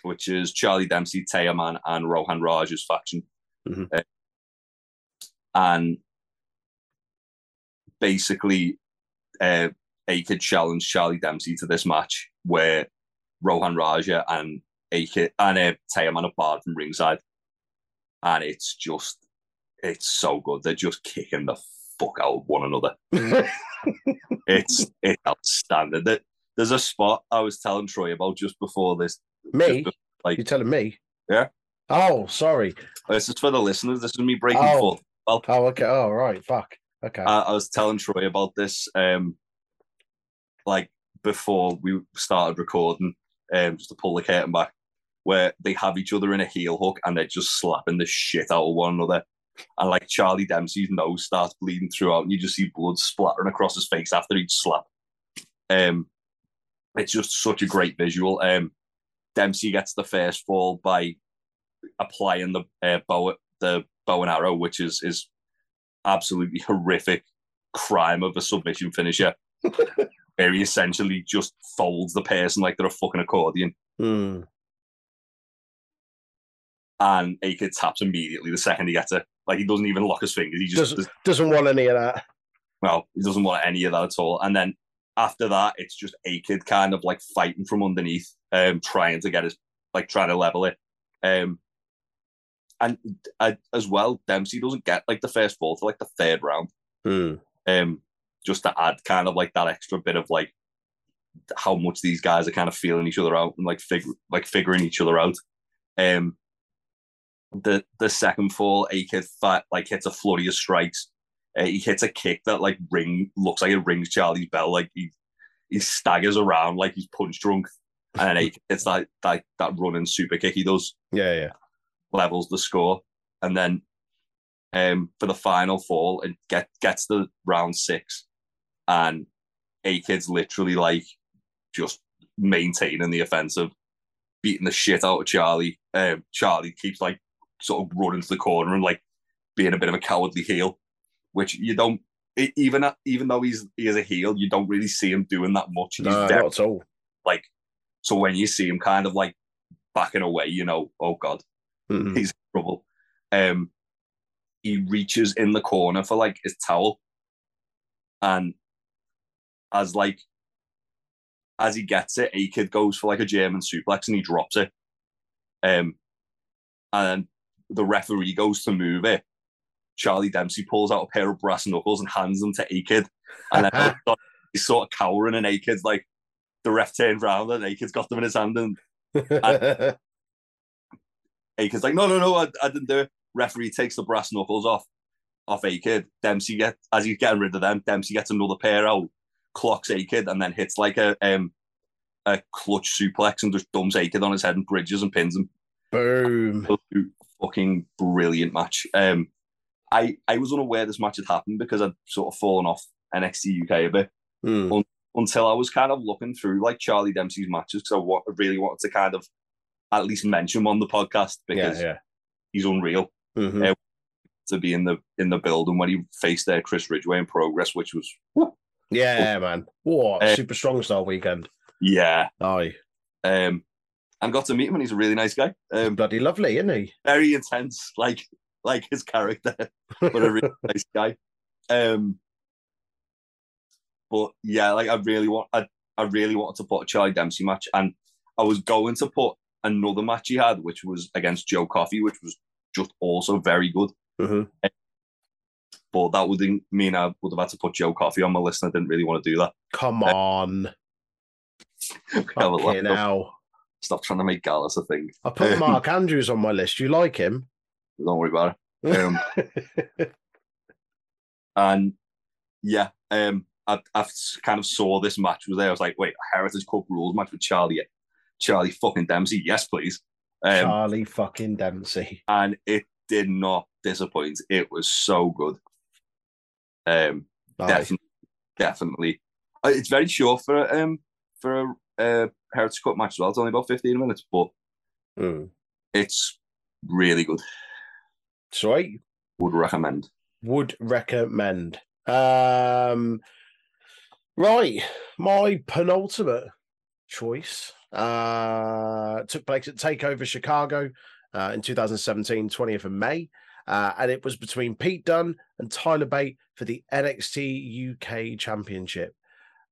which is Charlie Dempsey, Teoman, and Rohan Raja's faction. Mhm. Uh, and basically, uh, Akid challenged Charlie Dempsey to this match where Rohan Raja and Akid and uh, Teoman are barred from ringside, and it's just it's so good. They're just kicking the fuck out of one another. *laughs* It's it's outstanding. There's a spot I was telling Troy about just before this. me? just like- you telling me? Yeah. Oh, sorry. This is for the listeners. This is me breaking Oh. forth. Oh, okay. Oh, right. Fuck. Okay. I, I was telling Troy about this, um, like before we started recording, um, just to pull the curtain back, where they have each other in a heel hook and they're just slapping the shit out of one another. And like Charlie Dempsey's nose starts bleeding throughout, and you just see blood splattering across his face after each slap. Um, it's just such a great visual. Um, Dempsey gets the first fall by applying the uh, bow, the bow and arrow, which is is absolutely horrific crime of a submission finisher. *laughs* where he essentially just folds the person like they're a fucking accordion, Hmm. And Akid taps immediately the second he gets it. Like he doesn't even lock his fingers. He just Doesn't doesn't want any of that. well, he doesn't want any of that at all. And then after that, it's just Akid kind of like fighting from underneath, um, trying to get his like trying to level it. Um, and uh, as well, Dempsey doesn't get like the first fall to like the third round. Hmm. um, just to add kind of like that extra bit of like how much these guys are kind of feeling each other out and like figure like figuring each other out. Um, the the second fall, Akid fat like hits a flurry of strikes. Uh, he hits a kick that like ring looks like it rings Charlie's bell. Like he he staggers around like he's punch drunk, and then Akid hits that that running super kick he does Yeah. Yeah. levels the score, and then um, for the final fall, it get gets the round six, and A Kid's literally like just maintaining the offensive, beating the shit out of Charlie. Um, Charlie keeps like sort of run into the corner and like being a bit of a cowardly heel, which you don't. Even even though he's he is a heel, you don't really see him doing that much. He's No, very- not at all. like so when you see him kind of like backing away, you know, oh god, Mhm. he's in trouble. Um, he reaches in the corner for like his towel, and as like as he gets it, a kid goes for like a German suplex and he drops it. Um, and the referee goes to move it. Charlie Dempsey pulls out a pair of brass knuckles and hands them to A Kid, and then *laughs* he's sort of cowering, and A Kid's like, the ref turns around and A Kid's got them in his hand, and *laughs* Akid's like, no, no, no, I, I didn't do it. Referee takes the brass knuckles off off Akid. Dempsey gets, as he's getting rid of them. Dempsey gets another pair out, clocks Akid, and then hits like a um a clutch suplex and just dumps Akid on his head and bridges and pins him. Boom. Absolute Fucking brilliant match. Um, I I was unaware this match had happened because I'd sort of fallen off NXT UK a bit Hmm. until I was kind of looking through like Charlie Dempsey's matches because I wa- really wanted to kind of at least mention him on the podcast because Yeah. he's unreal. Mhm. to be in the in the building when he faced there Chris Ridgeway in progress, which was Yeah, man. What Uh, super strong style weekend. yeah. Aye. Um, and got to meet him, and he's a really nice guy. Um, Bloody lovely, isn't he? very intense, like like his character, *laughs* but a really *laughs* nice guy. Um, but yeah, like I really want, I, I really wanted to put a Charlie Dempsey match, and I was going to put another match he had, which was against Joe Coffey, which was just also very good. Mhm. But that would mean I would have had to put Joe Coffey on my list, and I didn't really want to do that. Come on. *laughs* Have a look. Fucking hell. Stop trying to make Gallus a thing. I put *laughs* Mark Andrews on my list. You like him? Don't worry about it. Um, *laughs* and yeah, um, I, I kind of saw this match was there. I was like, wait, a Heritage Cup rules match with Charlie, Charlie fucking Dempsey. Yes, please. Um, Charlie fucking Dempsey. and it did not disappoint. It was so good. Um, definitely, definitely. Uh, It's very short for a, um for a uh, Heritage Cup match as well. It's only about fifteen minutes, but Mm. it's really good. Sweet. Would recommend. Would recommend. Um, right. My penultimate choice uh, took place at Takeover Chicago uh, in 2017, 20th of May. Uh, and it was between Pete Dunne and Tyler Bate for the NXT UK Championship.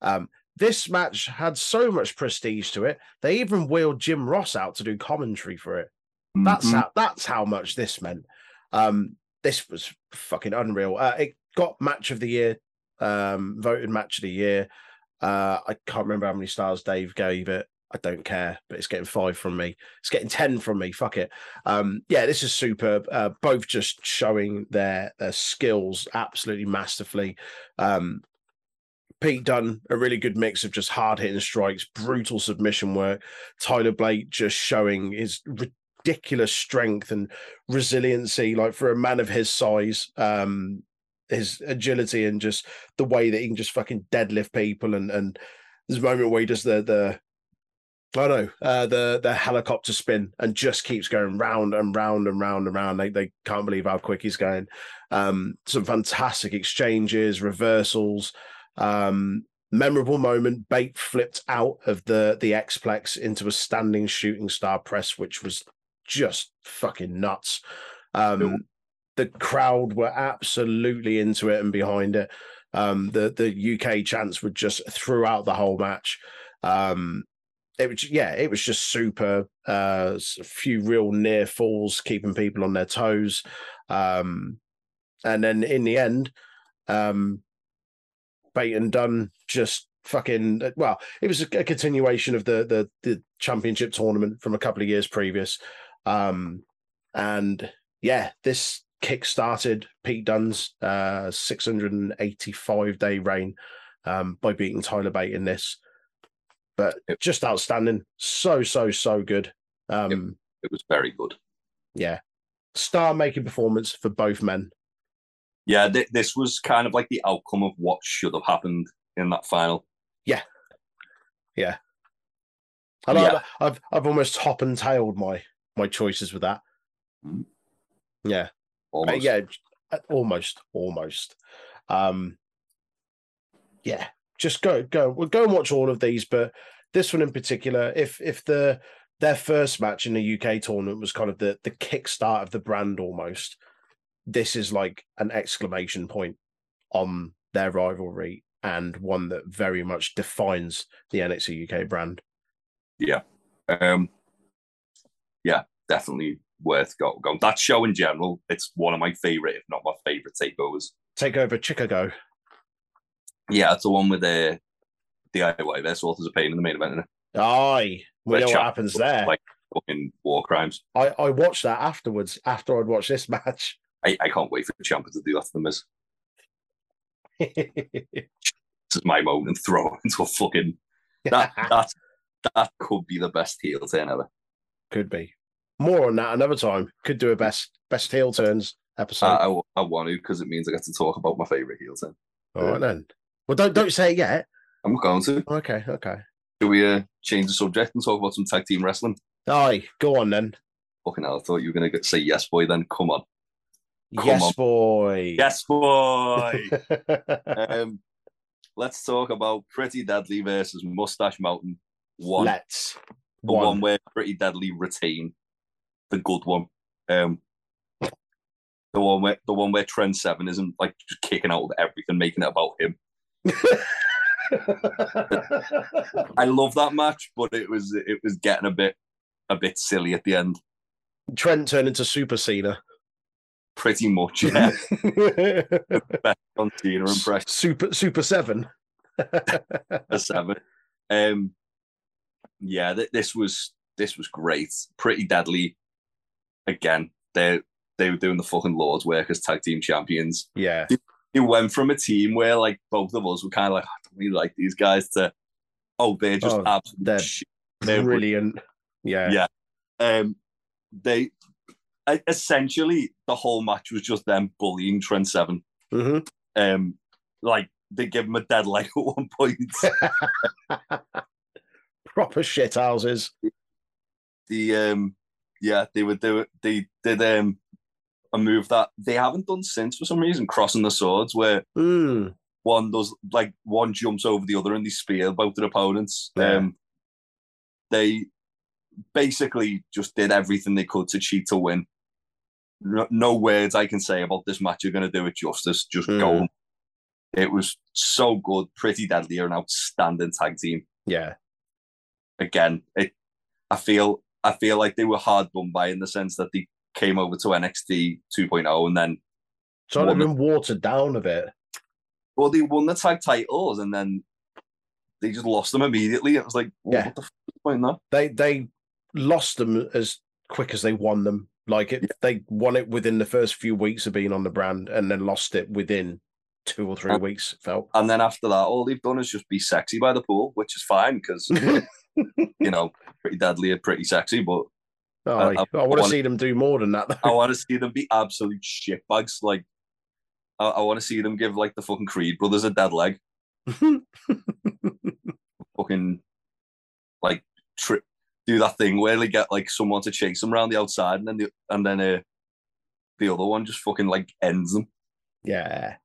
Um, this match had so much prestige to it, they even wheeled Jim Ross out to do commentary for it. That's Mhm. how that's how much this meant. Um, this was fucking unreal. Uh, it got match of the year, um, voted match of the year. Uh, I can't remember how many stars Dave gave it. I don't care, but it's getting five from me. It's getting ten from me. Fuck it. Um, yeah, this is superb. Uh, both just showing their their skills absolutely masterfully. Um, Pete Dunne, a really good mix of just hard hitting strikes, brutal submission work. Tyler Bate just showing his ridiculous strength and resiliency, like for a man of his size, um, his agility and just the way that he can just fucking deadlift people. And and there's a moment where he does the the I don't know uh, the the helicopter spin and just keeps going round and round and round and round. They they can't believe how quick he's going. Um, some fantastic exchanges, reversals. Um, memorable moment. Bate flipped out of the the Xplex into a standing shooting star press, which was just fucking nuts. Um, Cool. the crowd were absolutely into it and behind it. Um, the the UK chants were just throughout the whole match. Um, it was yeah, it was just super. Uh, a few real near falls, keeping people on their toes. Um, and then in the end, um, Bate and Dunne, just fucking well, it was a, continuation of the the the championship tournament from a couple of years previous. Um, and yeah, this kick started Pete Dunne's uh 685 day reign um by beating Tyler Bate in this. But just outstanding. So, so, so good. Um It was very good. yeah. Star making performance for both men. Yeah, th- this was kind of like the outcome of what should have happened in that final. Yeah, like Yeah. that. I've I've almost top and tailed my my choices with that. Mhm. Yeah. Uh, yeah, uh, almost, almost. Um, yeah, just go, go, we'll go and watch all of these, but this one in particular, if if the their first match in the UK tournament was kind of the the kickstart of the brand almost, this is like an exclamation point on their rivalry and one that very much defines the NXT UK brand. Yeah. Um, yeah, definitely worth go- going. That show in general, it's one of my favorite, if not my favorite takeovers. Take over Chicago. Yeah, it's the one with the DIY. Their sort of a pain in the main event. Isn't it? Aye, we Where know what happens there. Like fucking war crimes. I, I watched that afterwards after I'd watched this *laughs* match. I, I can't wait for the champion to do that to the Miz. This is my moment and throw him into a fucking that *laughs* that that could be the best heel turn ever. Could be. More on that another time. Could do a best best heel turns episode. I, I, I want to because it means I get to talk about my favorite heel turn. All right then. Well, don't don't say it yet. I'm not going to. Okay, okay. Do we uh, change the subject and talk about some tag team wrestling? Aye, go on then. Fucking hell, I thought you were going to say yes, boy. Then come on, Come yes, on. boy. yes, boy. *laughs* um, let's talk about Pretty Deadly versus Mustache Mountain. One, Let's. the one. One. where Pretty Deadly retain the good one. Um, the one where the one where Trent Seven isn't like just kicking out of everything, making it about him. *laughs* I love that match, but it was it was getting a bit a bit silly at the end. Trent turned into Super Cena. Pretty much, yeah. On Cena impression. Super Super Seven. *laughs* a seven. Um, yeah, th- this was this was great. Pretty deadly. Again, they they were doing the fucking Lord's work as tag team champions. Yeah, It went from a team where like both of us were kind of like, I don't really like these guys to, oh, they're just Oh, absolute they're. They're brilliant. Yeah. Yeah. Um, they essentially the whole match was just them bullying Trent Seven. hmm Um, like they give him a dead leg *laughs* at one point. *laughs* Proper shit houses. the um yeah they would do it they did um a move that they haven't done since for some reason crossing the swords where Mm. one does like one jumps over the other and they spear both their opponents Yeah. um they basically just did everything they could to cheat to win no, no words i can say about this match are going to do it justice just Mm. go it was so good pretty deadly an outstanding tag team Yeah. again, it I feel I feel like they were hard done by in the sense that they came over to NXT 2.0 and then So I've Woman. been watered down a bit. well they won the tag titles and then they just lost them immediately. It was like, well, Yeah. what the f- is in that? They they lost them as quick as they won them. Like it, they won it within the first few weeks of being on the brand, and then lost it within two or three Uh, weeks. Felt. And then after that, all they've done is just be sexy by the pool, which is fine because *laughs* you know, pretty deadly and pretty sexy. But Oh, I- I, I want to see them do more than that. Though. I want to see them be absolute shitbags. Like, I, I want to see them give like the fucking Creed brothers a dead leg. *laughs* fucking like tri- do that thing where they get like someone to chase them around the outside and then the, and then uh, the other one just fucking like ends them. yeah.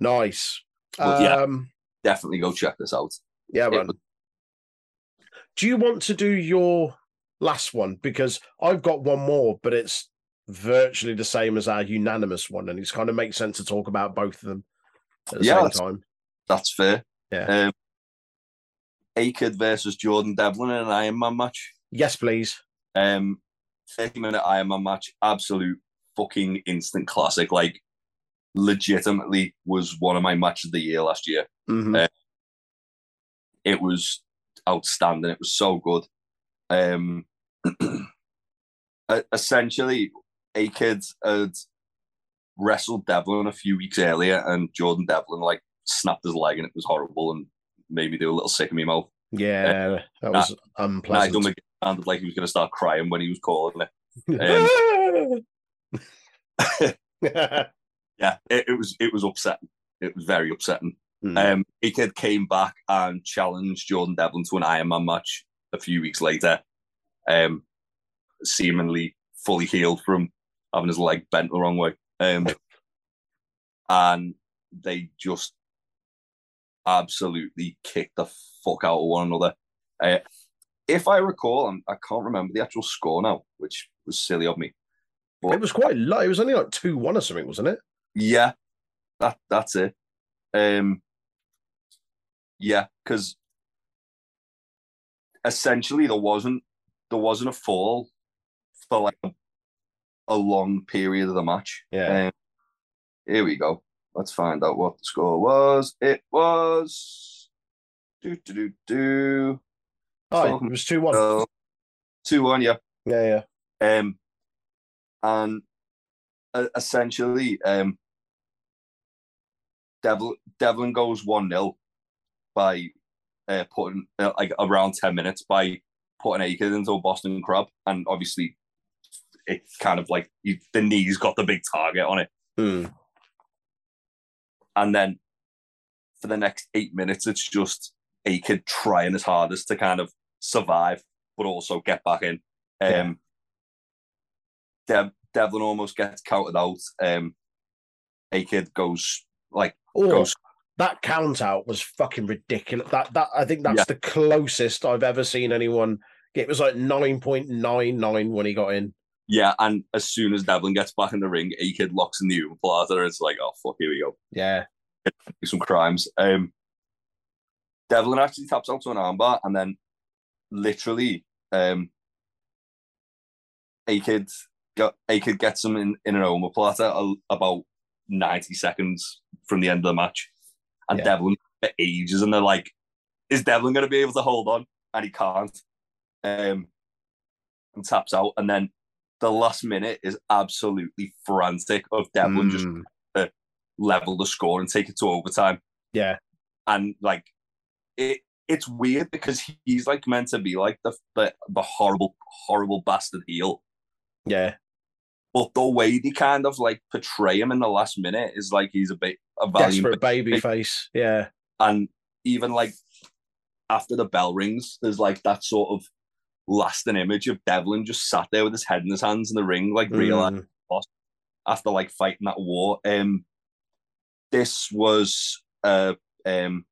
Nice. But yeah. um, Definitely go check this out. yeah, man. was- Do you want to do your last one? Because I've got one more, but it's virtually the same as our unanimous one, and it's kind of makes sense to talk about both of them at the Yeah, same that's- time. That's fair. Yeah. Um, A-Kid versus Jordan Devlin in an Iron Man match. Yes, please. Um, 30 minute Iron Man match. Absolute fucking instant classic. Like, legitimately was one of my matches of the year last year. Mhm. Uh, it was outstanding. It was so good. Um, *clears throat* essentially, a kid had wrestled Devlin a few weeks earlier, and Jordan Devlin like snapped his leg, and it was horrible, and made me do a little sick in my mouth. yeah, that was I unpleasant. done sounded like he was going to start crying when he was calling it. *laughs* *laughs* Yeah, it, it was it was upsetting. It was very upsetting. Mm. Um, kid came back and challenged Jordan Devlin to an Ironman match a few weeks later. Um, seemingly fully healed from having his leg bent the wrong way. Um, and they just absolutely kicked the fuck out of one another. Uh, if I recall, I'm, I can't remember the actual score now, which was silly of me. it was quite low. It was only like two one or something, wasn't it? Yeah, that that's it. Um, yeah, because essentially there wasn't there wasn't a fall for like a, a long period of the match. Yeah. Um, here we go. Let's find out what the score was. It was do do do do. Oh, it was two one. Uh, two one. Yeah. yeah, yeah. Um, and uh, essentially, um, Devlin, Devlin goes 1 0 by uh, putting uh, like around 10 minutes by putting Akers into a Boston Crab. And obviously, it kind of like you, the knees got the big target on it. Hmm. And then for the next eight minutes, it's just a kid trying his hardest to kind of survive, but also get back in. Um, Yeah. Dev, Devlin almost gets counted out. Um, a kid goes like Oh, goes that count out was fucking ridiculous. That that I think that's Yeah. the closest I've ever seen anyone. It was like nine point nine nine when he got in. Yeah, and as soon as Devlin gets back in the ring, A Kid locks in the omoplata, and it's like, oh fuck, here we go. Yeah. Some crimes. Um Devlin actually taps out to an armbar and then literally um A Kid got A Kid gets him in, in an omoplata about 90 seconds from the end of the match. And Yeah. Devlin for ages, and they're like, is Devlin gonna be able to hold on? And he can't. Um and taps out, and then the last minute is absolutely frantic of Devlin just Mm, level the score and take it to overtime. yeah. And like it it's weird because he's like meant to be like the the, the horrible, horrible bastard heel. Yeah. But the way they kind of like portray him in the last minute is like he's a bit a valiant Desperate baby face. Yeah. and even like after the bell rings, there's like that sort of lasting image of Devlin just sat there with his head in his hands in the ring, like realizing Mm, after like fighting that war. Um, this was a um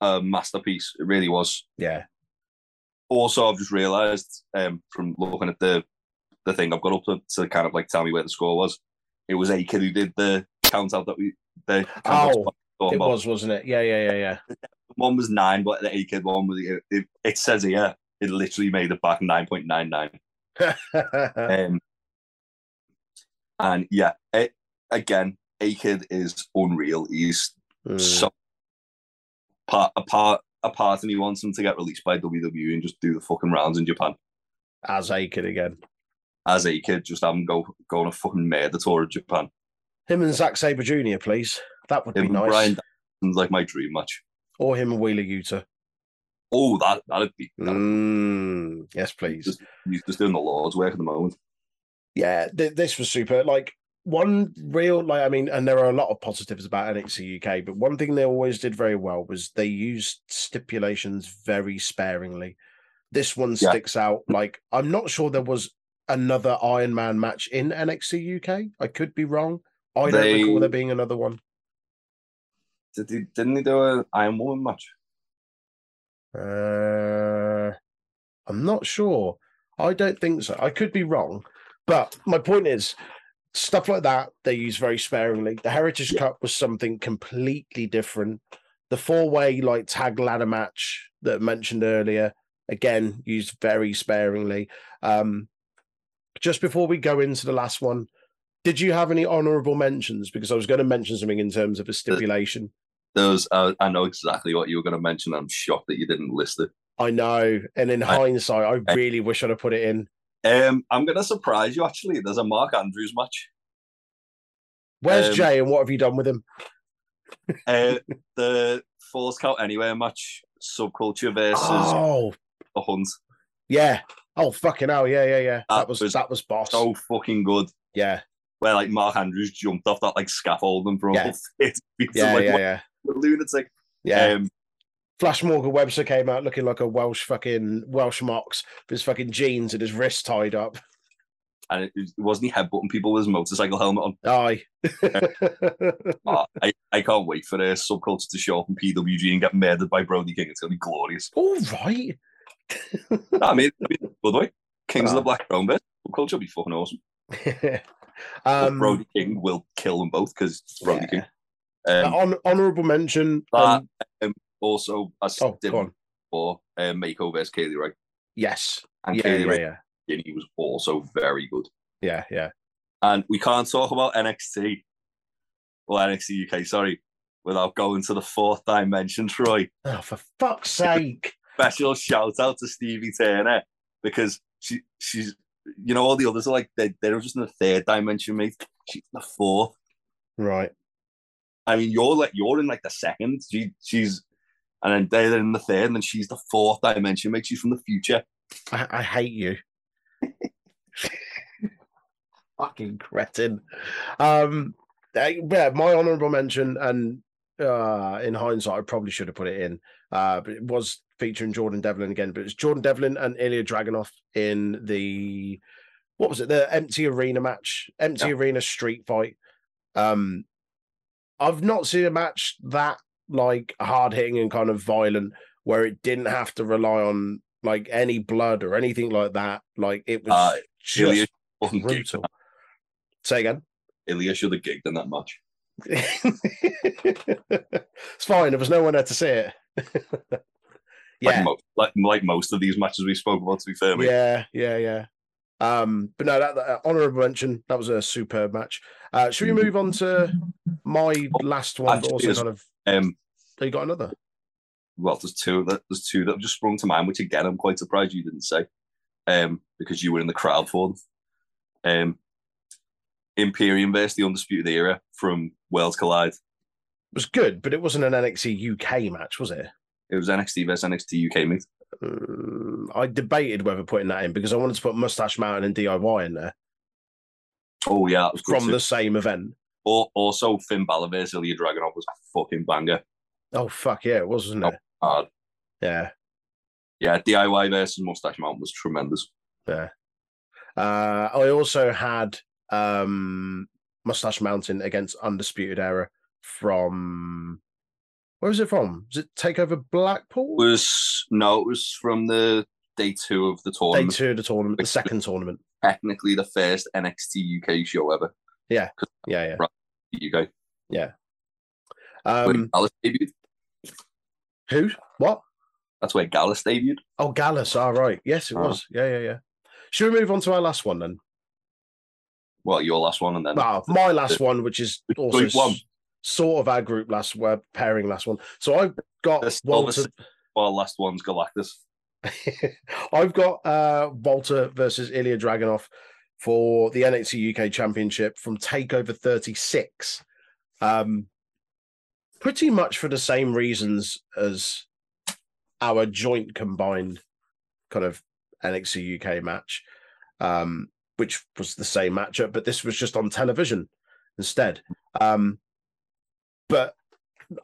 a masterpiece. It really was. yeah. Also, I've just realised um from looking at the the thing I've got up to, to kind of like tell me where the score was. It was a kid who did the count out that we the Oh, spot we were talking It about. was, wasn't it? Yeah, yeah, yeah, yeah. one was nine, but the A kid one was it, it, it says here it literally made it back nine point nine nine. *laughs* Um, and yeah, it, again, A Kid is unreal. He's Mm, so part a part a part, and he wants him to get released by WWE and just do the fucking rounds in Japan as a kid again. as A Kid. Just have him go go on a fucking murder tour of Japan. Him and Zack Sabre Jr., please. That would Him be nice. Brian like my dream match. Or him and Wheeler Yuta. Oh, that that'd be. That'd Mm, yes, please. Just, he's just doing the Lord's work at the moment. Yeah, th- this was super. Like one real, like I mean, and there are a lot of positives about NXT UK, but one thing they always did very well was they used stipulations very sparingly. This one Yeah. sticks out. Like I'm not sure there was another Iron Man match in NXT UK. I could be wrong. I don't They- recall there being another one. Did he, didn't he do an Iron Woman match? Uh, I'm not sure. I don't think so. I could be wrong, but my point is, stuff like that they use very sparingly. The Heritage Yeah. Cup was something completely different. The four-way like tag ladder match that I mentioned earlier, again used very sparingly. Um, just before we go into the last one, did you have any honourable mentions? Because I was going to mention something in terms of a stipulation. Those uh, I know exactly what you were going to mention. I'm shocked that you didn't list it. I know, and in I- hindsight, I I- really wish I'd have put it in. Um, I'm going to surprise you. Actually, there's a Mark Andrews match. Where's Um, Jay and what have you done with him? *laughs* Uh, the Falls Count Anywhere match, Subculture versus Oh, the Hunt. yeah. Oh, fucking hell. Yeah, yeah, yeah. That, That was, was that was boss. So fucking good. yeah, Where like Mark Andrews jumped off that like scaffolding for Yeah. all 30 feet. yeah, yeah, yeah. A lunatic. Yeah. Um, Flash Morgan Webster came out looking like a Welsh fucking Welsh Mox with his fucking jeans and his wrists tied up. and it, it wasn't he headbutting people with his motorcycle helmet on. Aye. Oh, *laughs* I, I can't wait for the subculture to show up in PWG and get murdered by Brody King. It's gonna be glorious. All right. No, I mean, I mean, by the way, Kings of the Ah. Black Crown bit. Subculture will be fucking awesome. *laughs* Um, Brody King will kill them both because Brody yeah. King. Um, hon- honorable mention. that, um, also, as oh, did go before, uh, Meiko versus Kay Lee Ray. Yes. And Yeah, Kay Lee yeah, Ray, yeah. he was also very good. Yeah, yeah. And we can't talk about NXT or NXT UK, sorry, without going to the fourth dimension, Troy. Oh, for fuck's sake. *laughs* Special shout out to Stevie Turner because she she's you know all the others are like they they're just in the third dimension, mate. She's in the fourth. Right. I mean, you're like you're in like the second. She she's and then they're in the third, and then she's the fourth dimension, mate. She's from the future. I, I hate you. *laughs* Fucking cretin. Um, uh, yeah, my honourable mention, and uh, in hindsight, I probably should have put it in. Uh, but it was featuring Jordan Devlin again. But it's Jordan Devlin and Ilya Dragunov in the what was it? The empty arena match, empty Yeah. arena street fight. Um, I've not seen a match that like hard hitting and kind of violent where it didn't have to rely on like any blood or anything like that. Like it was Uh, just Ilya. Brutal. Say again. Ilya should have gigged in that match. *laughs* it's fine. There was no one there to see it. *laughs* Like, yeah, mo- like, like most of these matches we spoke about, to be fair. mate. yeah, yeah, yeah. Um, but no, that, that honorable mention. That was a superb match. Uh, should we move on to my last one? But also kind of. Um, Oh, you got another? well, there's two that there's two that have just sprung to mind, which again I'm quite surprised you didn't say, um, because you were in the crowd for them. Um, Imperium versus the Undisputed Era from Worlds Collide. It was good, but it wasn't an NXT UK match, was it? It was NXT versus NXT UK mate. Um, I debated whether putting that in because I wanted to put Mustache Mountain and DIY in there Oh yeah, that was good from too. the same event. Al- also Finn Balor versus Ilya Dragunov was a fucking banger. Oh fuck yeah, it was, wasn't it? Hard. Yeah, Yeah, DIY versus Mustache Mountain was tremendous. yeah. Uh, I also had um, Mustache Mountain against Undisputed Era from where was it from? Was it Takeover Blackpool? It was no, it was from the day two of the tournament. Day two of the tournament, the second tournament. Technically the first NXT UK show ever. Yeah, yeah. Yeah. UK. Um, Where Gallus debuted. who? What? That's where Gallus debuted. Oh, Gallus. All right. Yes, it Oh. was. Yeah, yeah, yeah. Should we move on to our last one then? Well, your last one, and then Well, my last one, which is also one. Sort of our group last uh, pairing last one. So I've got The Silver Walter. Six- well, last one's Galactus. *laughs* I've got uh, Walter versus Ilya Dragunov for the NXT UK Championship from Takeover 36. Um, pretty much for the same reasons as our joint combined kind of NXT UK match, um, which was the same matchup, but this was just on television instead. Um, but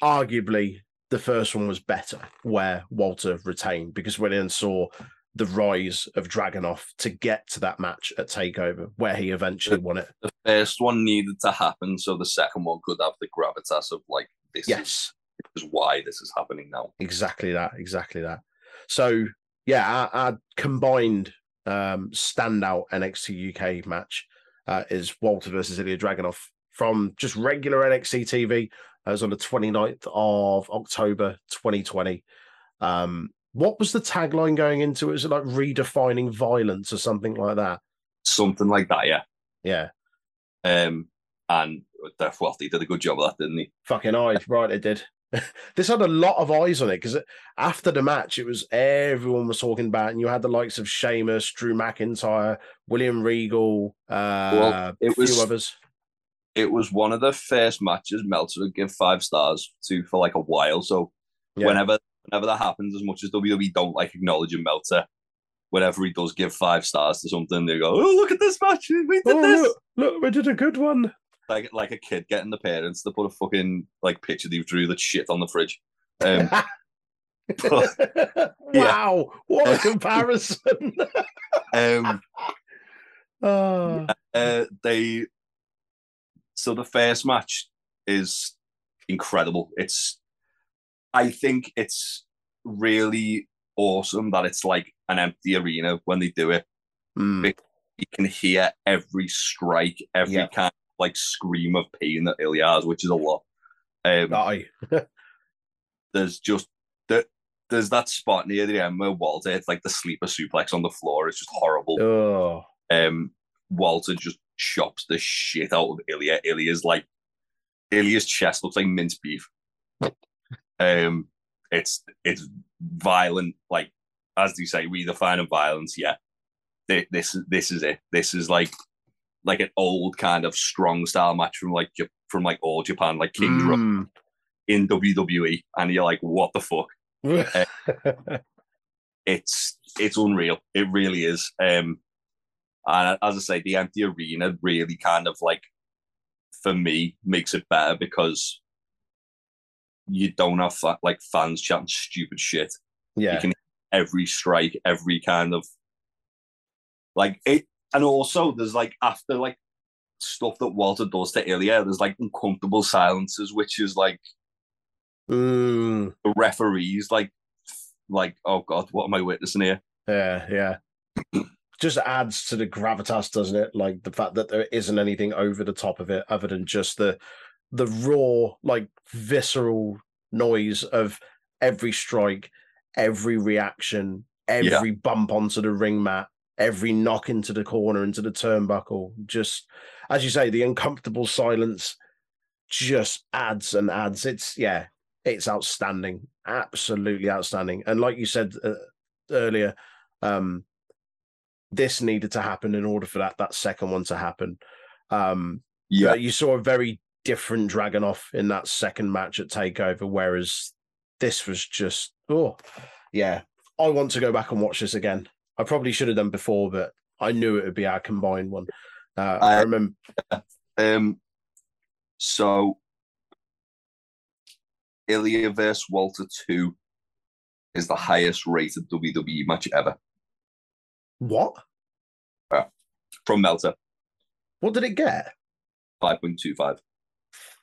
arguably, the first one was better, where Walter retained because we then saw the rise of Dragunov to get to that match at Takeover, where he eventually won it. The first one needed to happen, so the second one could have the gravitas of like this Yes, is why this is happening now. exactly that, exactly that. So yeah, our, our combined um, standout NXT UK match uh, is Walter versus Ilya Dragunov from just regular NXT TV. It was on the 29th of October 2020. Um, what was the tagline going into it? Was it like redefining violence or something like that? Something like that, yeah. Yeah. Um, and uh, well, they did a good job of that, didn't they? Fucking eyes, right? It did. *laughs* this had a lot of eyes on it because after the match, it was everyone was talking about, and you had the likes of Sheamus, Drew McIntyre, William Regal, uh, Well, it a few was- others. It was one of the first matches Meltzer would give five stars to for like a while. So Yeah. whenever whenever that happens, as much as WWE don't like acknowledging Meltzer, whenever he does give five stars to something, they go, "Oh, look at this match! We did Oh, this!" look, look, we did a good one. Like like a kid getting the parents to put a fucking like picture they drew that shit on the fridge. Um, *laughs* wow, what a *laughs* comparison. um, *laughs* oh, uh, they so the first match is incredible. It's I think it's really awesome that it's like an empty arena when they do it. Hmm, You can hear every strike, every Yeah. kind of like scream of pain that Ilya has, which is a lot. Um, *laughs* there's just there, there's that spot near the end where Walter it's like the sleeper suplex on the floor. It's just horrible. Oh, um, Walter just chops the shit out of Ilya. Ilya's like Ilya's chest looks like minced beef. um, it's it's violent, like as they say, we define violence. Yeah, this this is it. This is like like an old kind of strong style match from like from like all Japan, like King Drum mm. in WWE, and you're like, what the fuck? *laughs* it's it's unreal. It really is. Um, and as I say, the empty arena really kind of like for me makes it better because you don't have like fans chatting stupid shit. yeah, can- Every strike, every kind of like it, and also there's like after like stuff that Walter does to Ilya, there's like uncomfortable silences, which is like Mm, the referees like like oh god, what am I witnessing here? yeah, yeah. Just adds to the gravitas, doesn't it? Like the fact that there isn't anything over the top of it other than just the the raw, like visceral noise of every strike, every reaction, every yeah. bump onto the ring mat, every knock into the corner, into the turnbuckle. Just as you say, the uncomfortable silence just adds and adds. It's yeah, it's outstanding, absolutely outstanding. And like you said uh, earlier, um, this needed to happen in order for that that second one to happen. Um, yeah, you saw a very different Dragunov in that second match at Takeover, whereas this was just oh yeah. I want to go back and watch this again. I probably should have done before, but I knew it would be our combined one. Uh, I, I remember. Um, so Ilya versus Walter 2 is the highest rated WWE match ever. What? Uh, from Meltzer. What did it get? 5.25.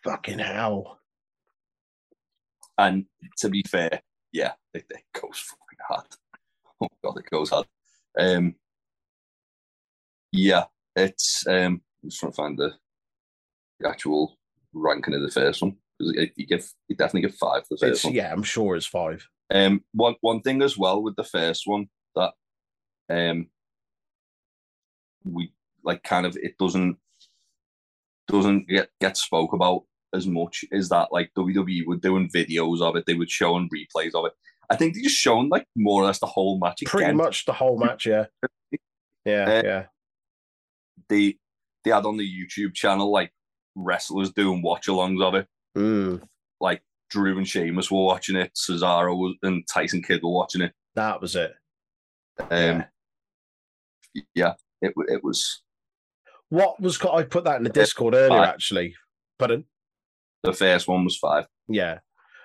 Fucking hell. And to be fair, yeah, it, it goes fucking hard. *laughs* Oh god, it goes hard. Um, yeah, it's um, I'm just trying to find the, the actual ranking of the first one because you give you definitely give five the first it's, one. Yeah, I'm sure it's five. Um, one one thing as well with the first one that um we like kind of it doesn't doesn't get get spoke about as much is that like WWE were doing videos of it, they would show and replays of it. I think they just shown like more or less the whole match. Pretty again. much the whole match, yeah. Yeah, uh, yeah. They they had on the YouTube channel like wrestlers doing watch alongs of it. Mm. Like Drew and Sheamus were watching it, Cesaro and Tyson Kidd were watching it. That was it. Um, yeah. Yeah, it it was. What was I put that in the Discord earlier? Actually, pardon. The first one was five. Yeah,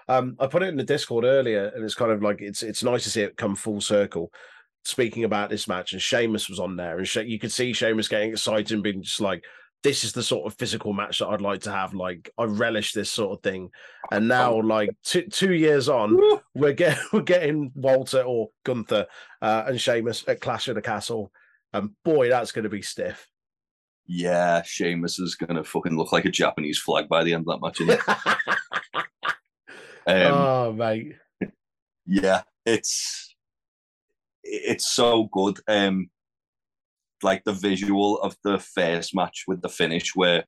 um, I put it in the Discord earlier, and it's kind of like it's it's nice to see it come full circle. Speaking about this match, and Sheamus was on there, and she- you could see Sheamus getting excited and being just like, "This is the sort of physical match that I'd like to have. Like, I relish this sort of thing." And now, like two two years on, we're getting *laughs* we're getting Walter or Gunther uh, and Sheamus at Clash of the Castle, and boy, that's going to be stiff. Yeah, Sheamus is going to fucking look like a Japanese flag by the end of that match. *laughs* Um, oh, mate. Yeah, it's it's so good. Um, like the visual of the first match with the finish where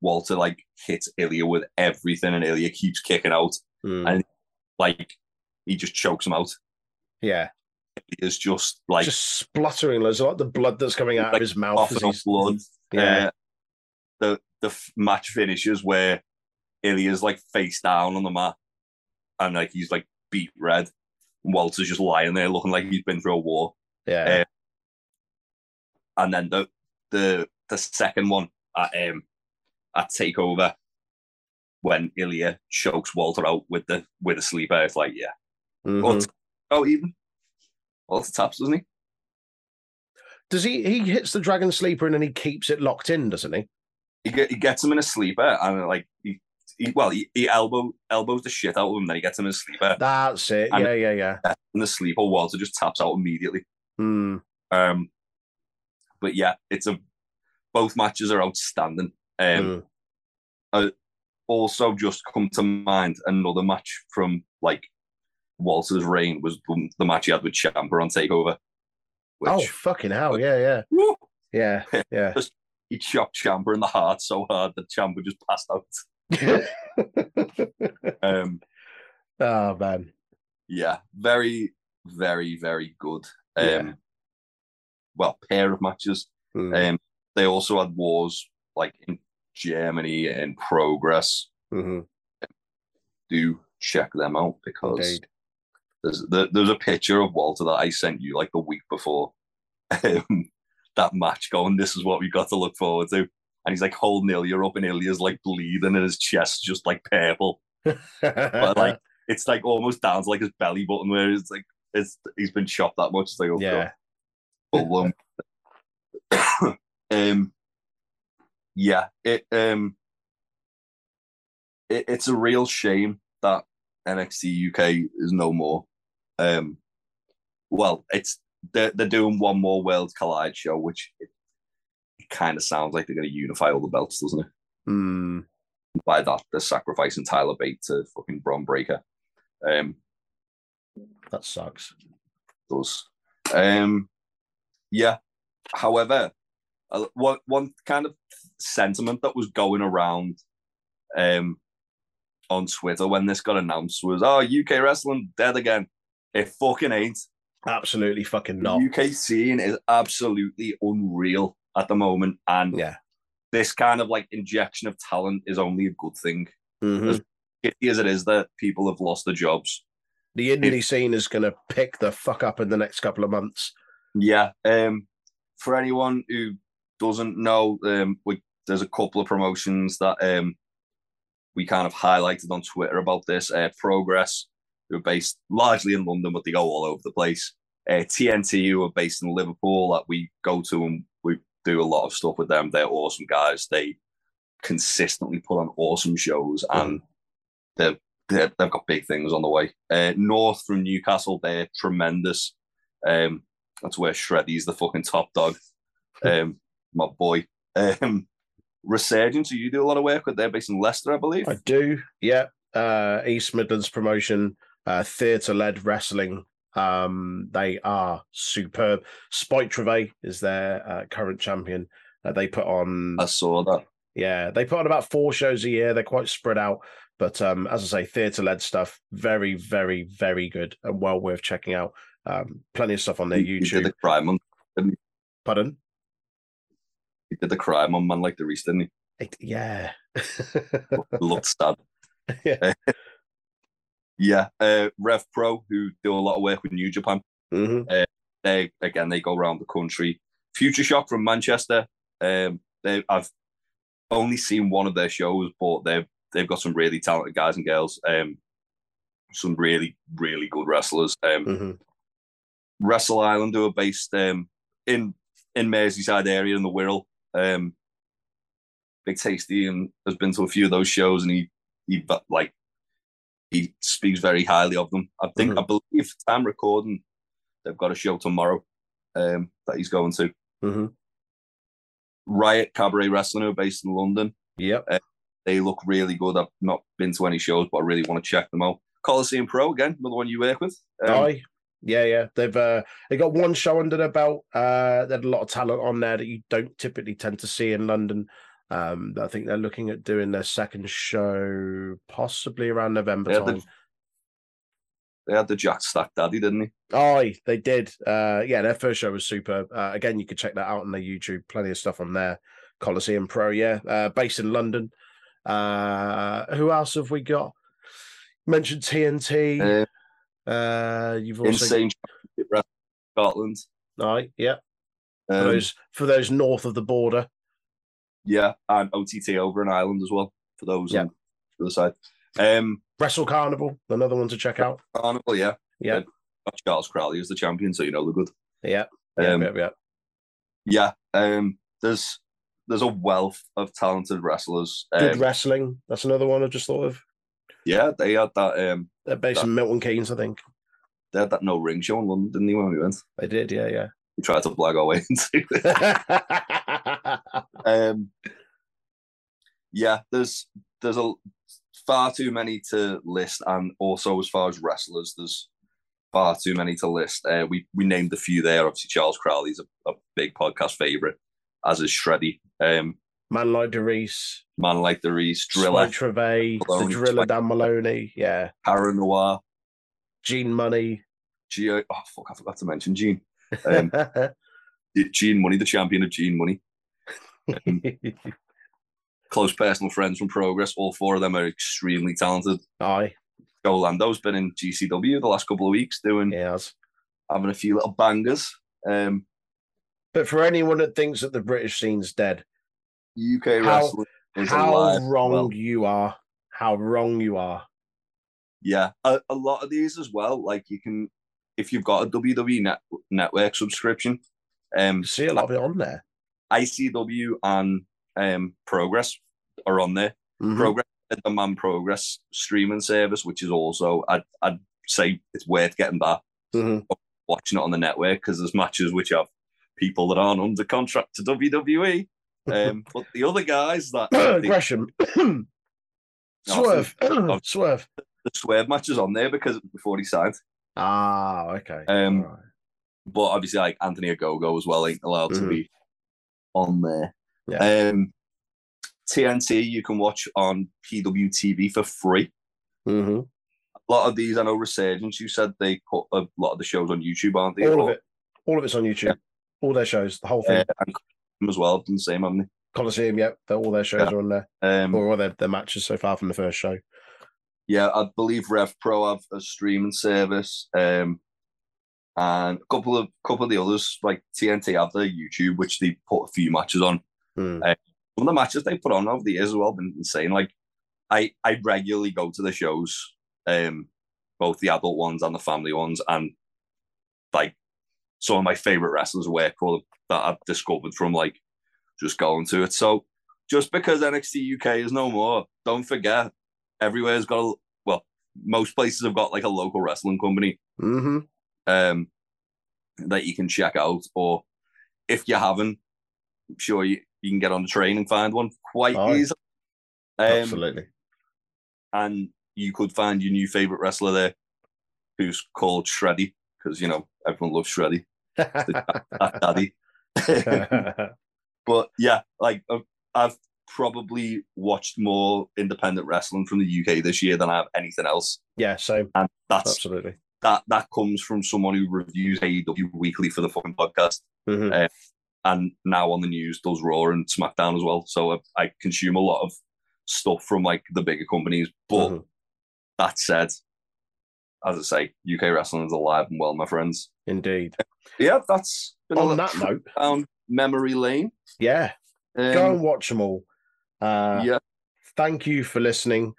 Walter like hits Ilya with everything and Ilya keeps kicking out mm. and like he just chokes him out. Yeah. It's just like just spluttering. There's like the blood that's coming out like, of his mouth. blood. Yeah. Uh, the the match finishes where Ilya's like face down on the mat and like he's like beat red. Walter's just lying there looking like he's been through a war. Yeah. Um, and then the the the second one at um at takeover when Ilya chokes Walter out with the with a sleeper, it's like yeah. Mm-hmm. oh even Walter taps, doesn't he? Does he he hits the dragon sleeper and then he keeps it locked in, doesn't he? He, get, he gets him in a sleeper and like he he, well, he, he elbow elbows the shit out of him, then he gets him in a sleeper. That's it. And yeah, yeah, yeah. In the sleeper, Walter just taps out immediately. Mm. Um, but yeah, it's a both matches are outstanding. Um, mm. uh, also, just come to mind another match from like Walter's reign was the, match he had with Ciampa on Takeover. Which, oh fucking hell! Yeah, yeah, woo, yeah, *laughs* yeah. just, he chopped Ciampa in the heart so hard that Ciampa just passed out. *laughs* um, oh man, yeah, very, very, very good. Um, yeah. well, pair of matches. Mm. Um, they also had wars like in Germany and progress. Mm-hmm. Do check them out because there's there's a picture of Walter that I sent you like the week before um, that match. Going, this is what we got to look forward to and he's like holding Ilya up, and Ilya's like bleeding, and his chest just like purple. but like *laughs* it's like almost down to like his belly button where it's like it's he's been shot that much. It's like oh yeah. God. *coughs* um yeah, it um it, it's a real shame that NXT UK is no more. Um well, it's they're, they're doing one more World Collide show, which it, it kind of sounds like they're going to unify all the belts, doesn't it? Hmm. By that, they're sacrificing Tyler Bate to fucking Bron Breakker. Um, that sucks. does. Um, yeah. However, uh, one one kind of sentiment that was going around um, on Twitter when this got announced was, "Oh, UK wrestling dead again." It fucking ain't. Absolutely fucking not. The UK scene is absolutely unreal at the moment, and Yeah. this kind of like injection of talent is only a good thing. Mhm. Shitty as it is that people have lost their jobs, The indie scene is going to pick the fuck up in the next couple of months. Yeah. Um, for anyone who doesn't know, um, we, there's a couple of promotions that um, we kind of highlighted on Twitter about this. Uh, Progress, who are based largely in London, but they go all over the place. Uh, TNT, who are based in Liverpool, that we go to and we do a lot of stuff with them. They're awesome guys. They consistently put on awesome shows and they're, they're, they've got big things on the way. Uh, North from Newcastle, they're tremendous. Um, that's where Shreddy's the fucking top dog. *laughs* Um, my boy. Um, Resurgence, you do a lot of work with, they're based in Leicester, I believe. I do. Yeah. Uh, East Midlands promotion, uh, theatre led wrestling. Um, they are superb. Spike Trevay is their uh, current champion. Uh, they put on, I saw that. yeah, they put on about four shows a year. They're quite spread out, but um, as I say, theatre led stuff, very, very, very good and well worth checking out. Um, plenty of stuff on their He- He did YouTube. the crime on. Pardon? He did the crime on Man Like the Reese, didn't he? It- yeah. *laughs* Looked sad. Yeah. *laughs* Yeah. Uh, Rev Pro, who do a lot of work with New Japan. hmm They again, they go around the country. Future Shock from Manchester. Um, they I've only seen one of their shows, but they've they've got some really talented guys and girls. Um, some really really good wrestlers. Um, hmm Wrestle Island, who are based um, in in Merseyside area in the Wirral. Um, Big Tasty and has been to a few of those shows, and he he like he speaks very highly of them. I think Mhm. I believe time recording, they've got a show tomorrow um, that he's going to. hmm Riot Cabaret Wrestling, who are based in London. Yep. They look really good. I've not been to any shows, but I really want to check them out. Coliseum Pro again, another one you work with. Um, Aye. Yeah, yeah. They've uh they got one show under their belt. Uh they had a lot of talent on there that you don't typically tend to see in London. Um I think they're looking at doing their second show possibly around November They had the- they had the Jack Stack Daddy, didn't he? Aye, they did. Uh yeah, their first show was superb. Uh, again, you could check that out on their YouTube. Plenty of stuff on there. Coliseum Pro, yeah. Uh based in London. Uh who else have we got? Mentioned TNT. Uh, Uh you've also Insane Scotland. Aye, yeah. For Um, those for those north of the border. Yeah, and OTT over in Ireland as well for those Yeah. on the other side. Um, Wrestle Carnival, another one to check out. Carnival, yeah. Yeah. Got Charles Crowley is the champion, so you know they're good. Yeah, yeah, Um, yeah, yeah. Yeah, um, there's there's a wealth of talented wrestlers. Good Um, wrestling. That's another one I just thought of. yeah, they had that. Um, They're based in Milton Keynes, I think. they had that no ring show in London, didn't they? When we went, They did, yeah, yeah. we tried to blag our way *laughs* into it. *laughs* um, yeah, there's there's a far too many to list, and also as far as wrestlers, there's far too many to list. Uh, we we named a few there. Obviously, Charles Crowley's a, a big podcast favorite, as is Shreddy. Um, Man like DeReiss, man like the Reese, Driller, Trevay, the Driller Dan Moloney, yeah. Karen Noir, Gene Munny. Geo. Oh fuck, I forgot to mention Gene. Um, *laughs* Gene Munny, the champion of Gene Munny. Um, *laughs* close personal friends from Progress. All four of them are extremely talented. Aye, Joe Lando's been in GCW the last couple of weeks doing he has. having a few little bangers. Um, But for anyone that thinks that the British scene's dead, UK How- wrestling is how alive. wrong Well, you are. How wrong you are. yeah, a, a lot of these as well. Like you can, if you've got a WWE net, network subscription, um, You see a lot of it on there. ICW and um, Progress are on there. Mhm. Progress, the Man Progress streaming service, which is also I'd, I'd say it's worth getting that. Mhm. watching it on the network because there's matches which have people that aren't under contract to WWE. Um, but the other guys that *coughs* Gresham. *coughs* Swerve. *coughs* Swerve. the swerve matches on there because before he signed. Ah, okay. Um, right. But obviously, like Anthony Ogogo as well ain't allowed to Mhm. be on there. Yeah. Um, TNT you can watch on PWTV for free. Mhm. A lot of these, I know Resurgence. You said they put a lot of the shows on YouTube, aren't they? All of it. All of it's on YouTube. All their shows, the whole thing. Uh, and Coliseum as well, the same, haven't Coliseum, yep. They're, all their shows Yeah. are on there. Um, Or all their, their matches so far from the first show. yeah, I believe Rev Pro have a streaming service. Um, and a couple of couple of the others, like TNT, have their YouTube, which they put a few matches on. Hmm. Uh, Some of the matches they put on over the years as well been insane. Like I I regularly go to the shows, um, both the adult ones and the family ones, and like some of my favorite wrestlers work for that I've discovered from like just going to it. So just because NXT UK is no more, don't forget everywhere's got a well, most places have got like a local wrestling company hmm um that you can check out, or if you haven't, I'm sure you, you can get on the train and find one quite Oh, easily. Um, Absolutely. and you could find your new favorite wrestler there, who's called Shreddy, because you know everyone loves Shreddy, *laughs* that daddy. *laughs* but yeah, like I've, I've probably watched more independent wrestling from the UK this year than I have anything else, yeah, same. and that's Absolutely. That that comes from someone who reviews AEW weekly for the fucking podcast, Mhm. Uh, and now on the news does Raw and SmackDown as well. So I, I consume a lot of stuff from like the bigger companies. But Mhm. that said, as I say, UK wrestling is alive and well, my friends. Indeed. Yeah, that's been On that note, down memory lane. yeah, Um, go and watch them all. Uh, yeah, thank you for listening.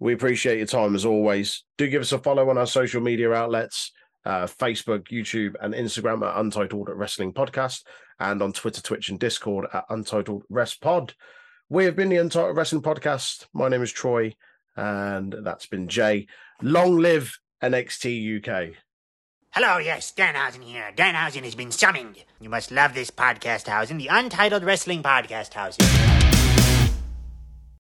We appreciate your time as always. Do give us a follow on our social media outlets uh, Facebook, YouTube, and Instagram at Untitled Wrestling Podcast, and on Twitter, Twitch, and Discord at Untitled Rest Pod. We have been the Untitled Wrestling Podcast. My name is Troy, and that's been Jay. Long live NXT UK. Hello, yes, Danhausen here. Danhausen has been summoned. You must love this podcast housing, the Untitled Wrestling Podcast housing.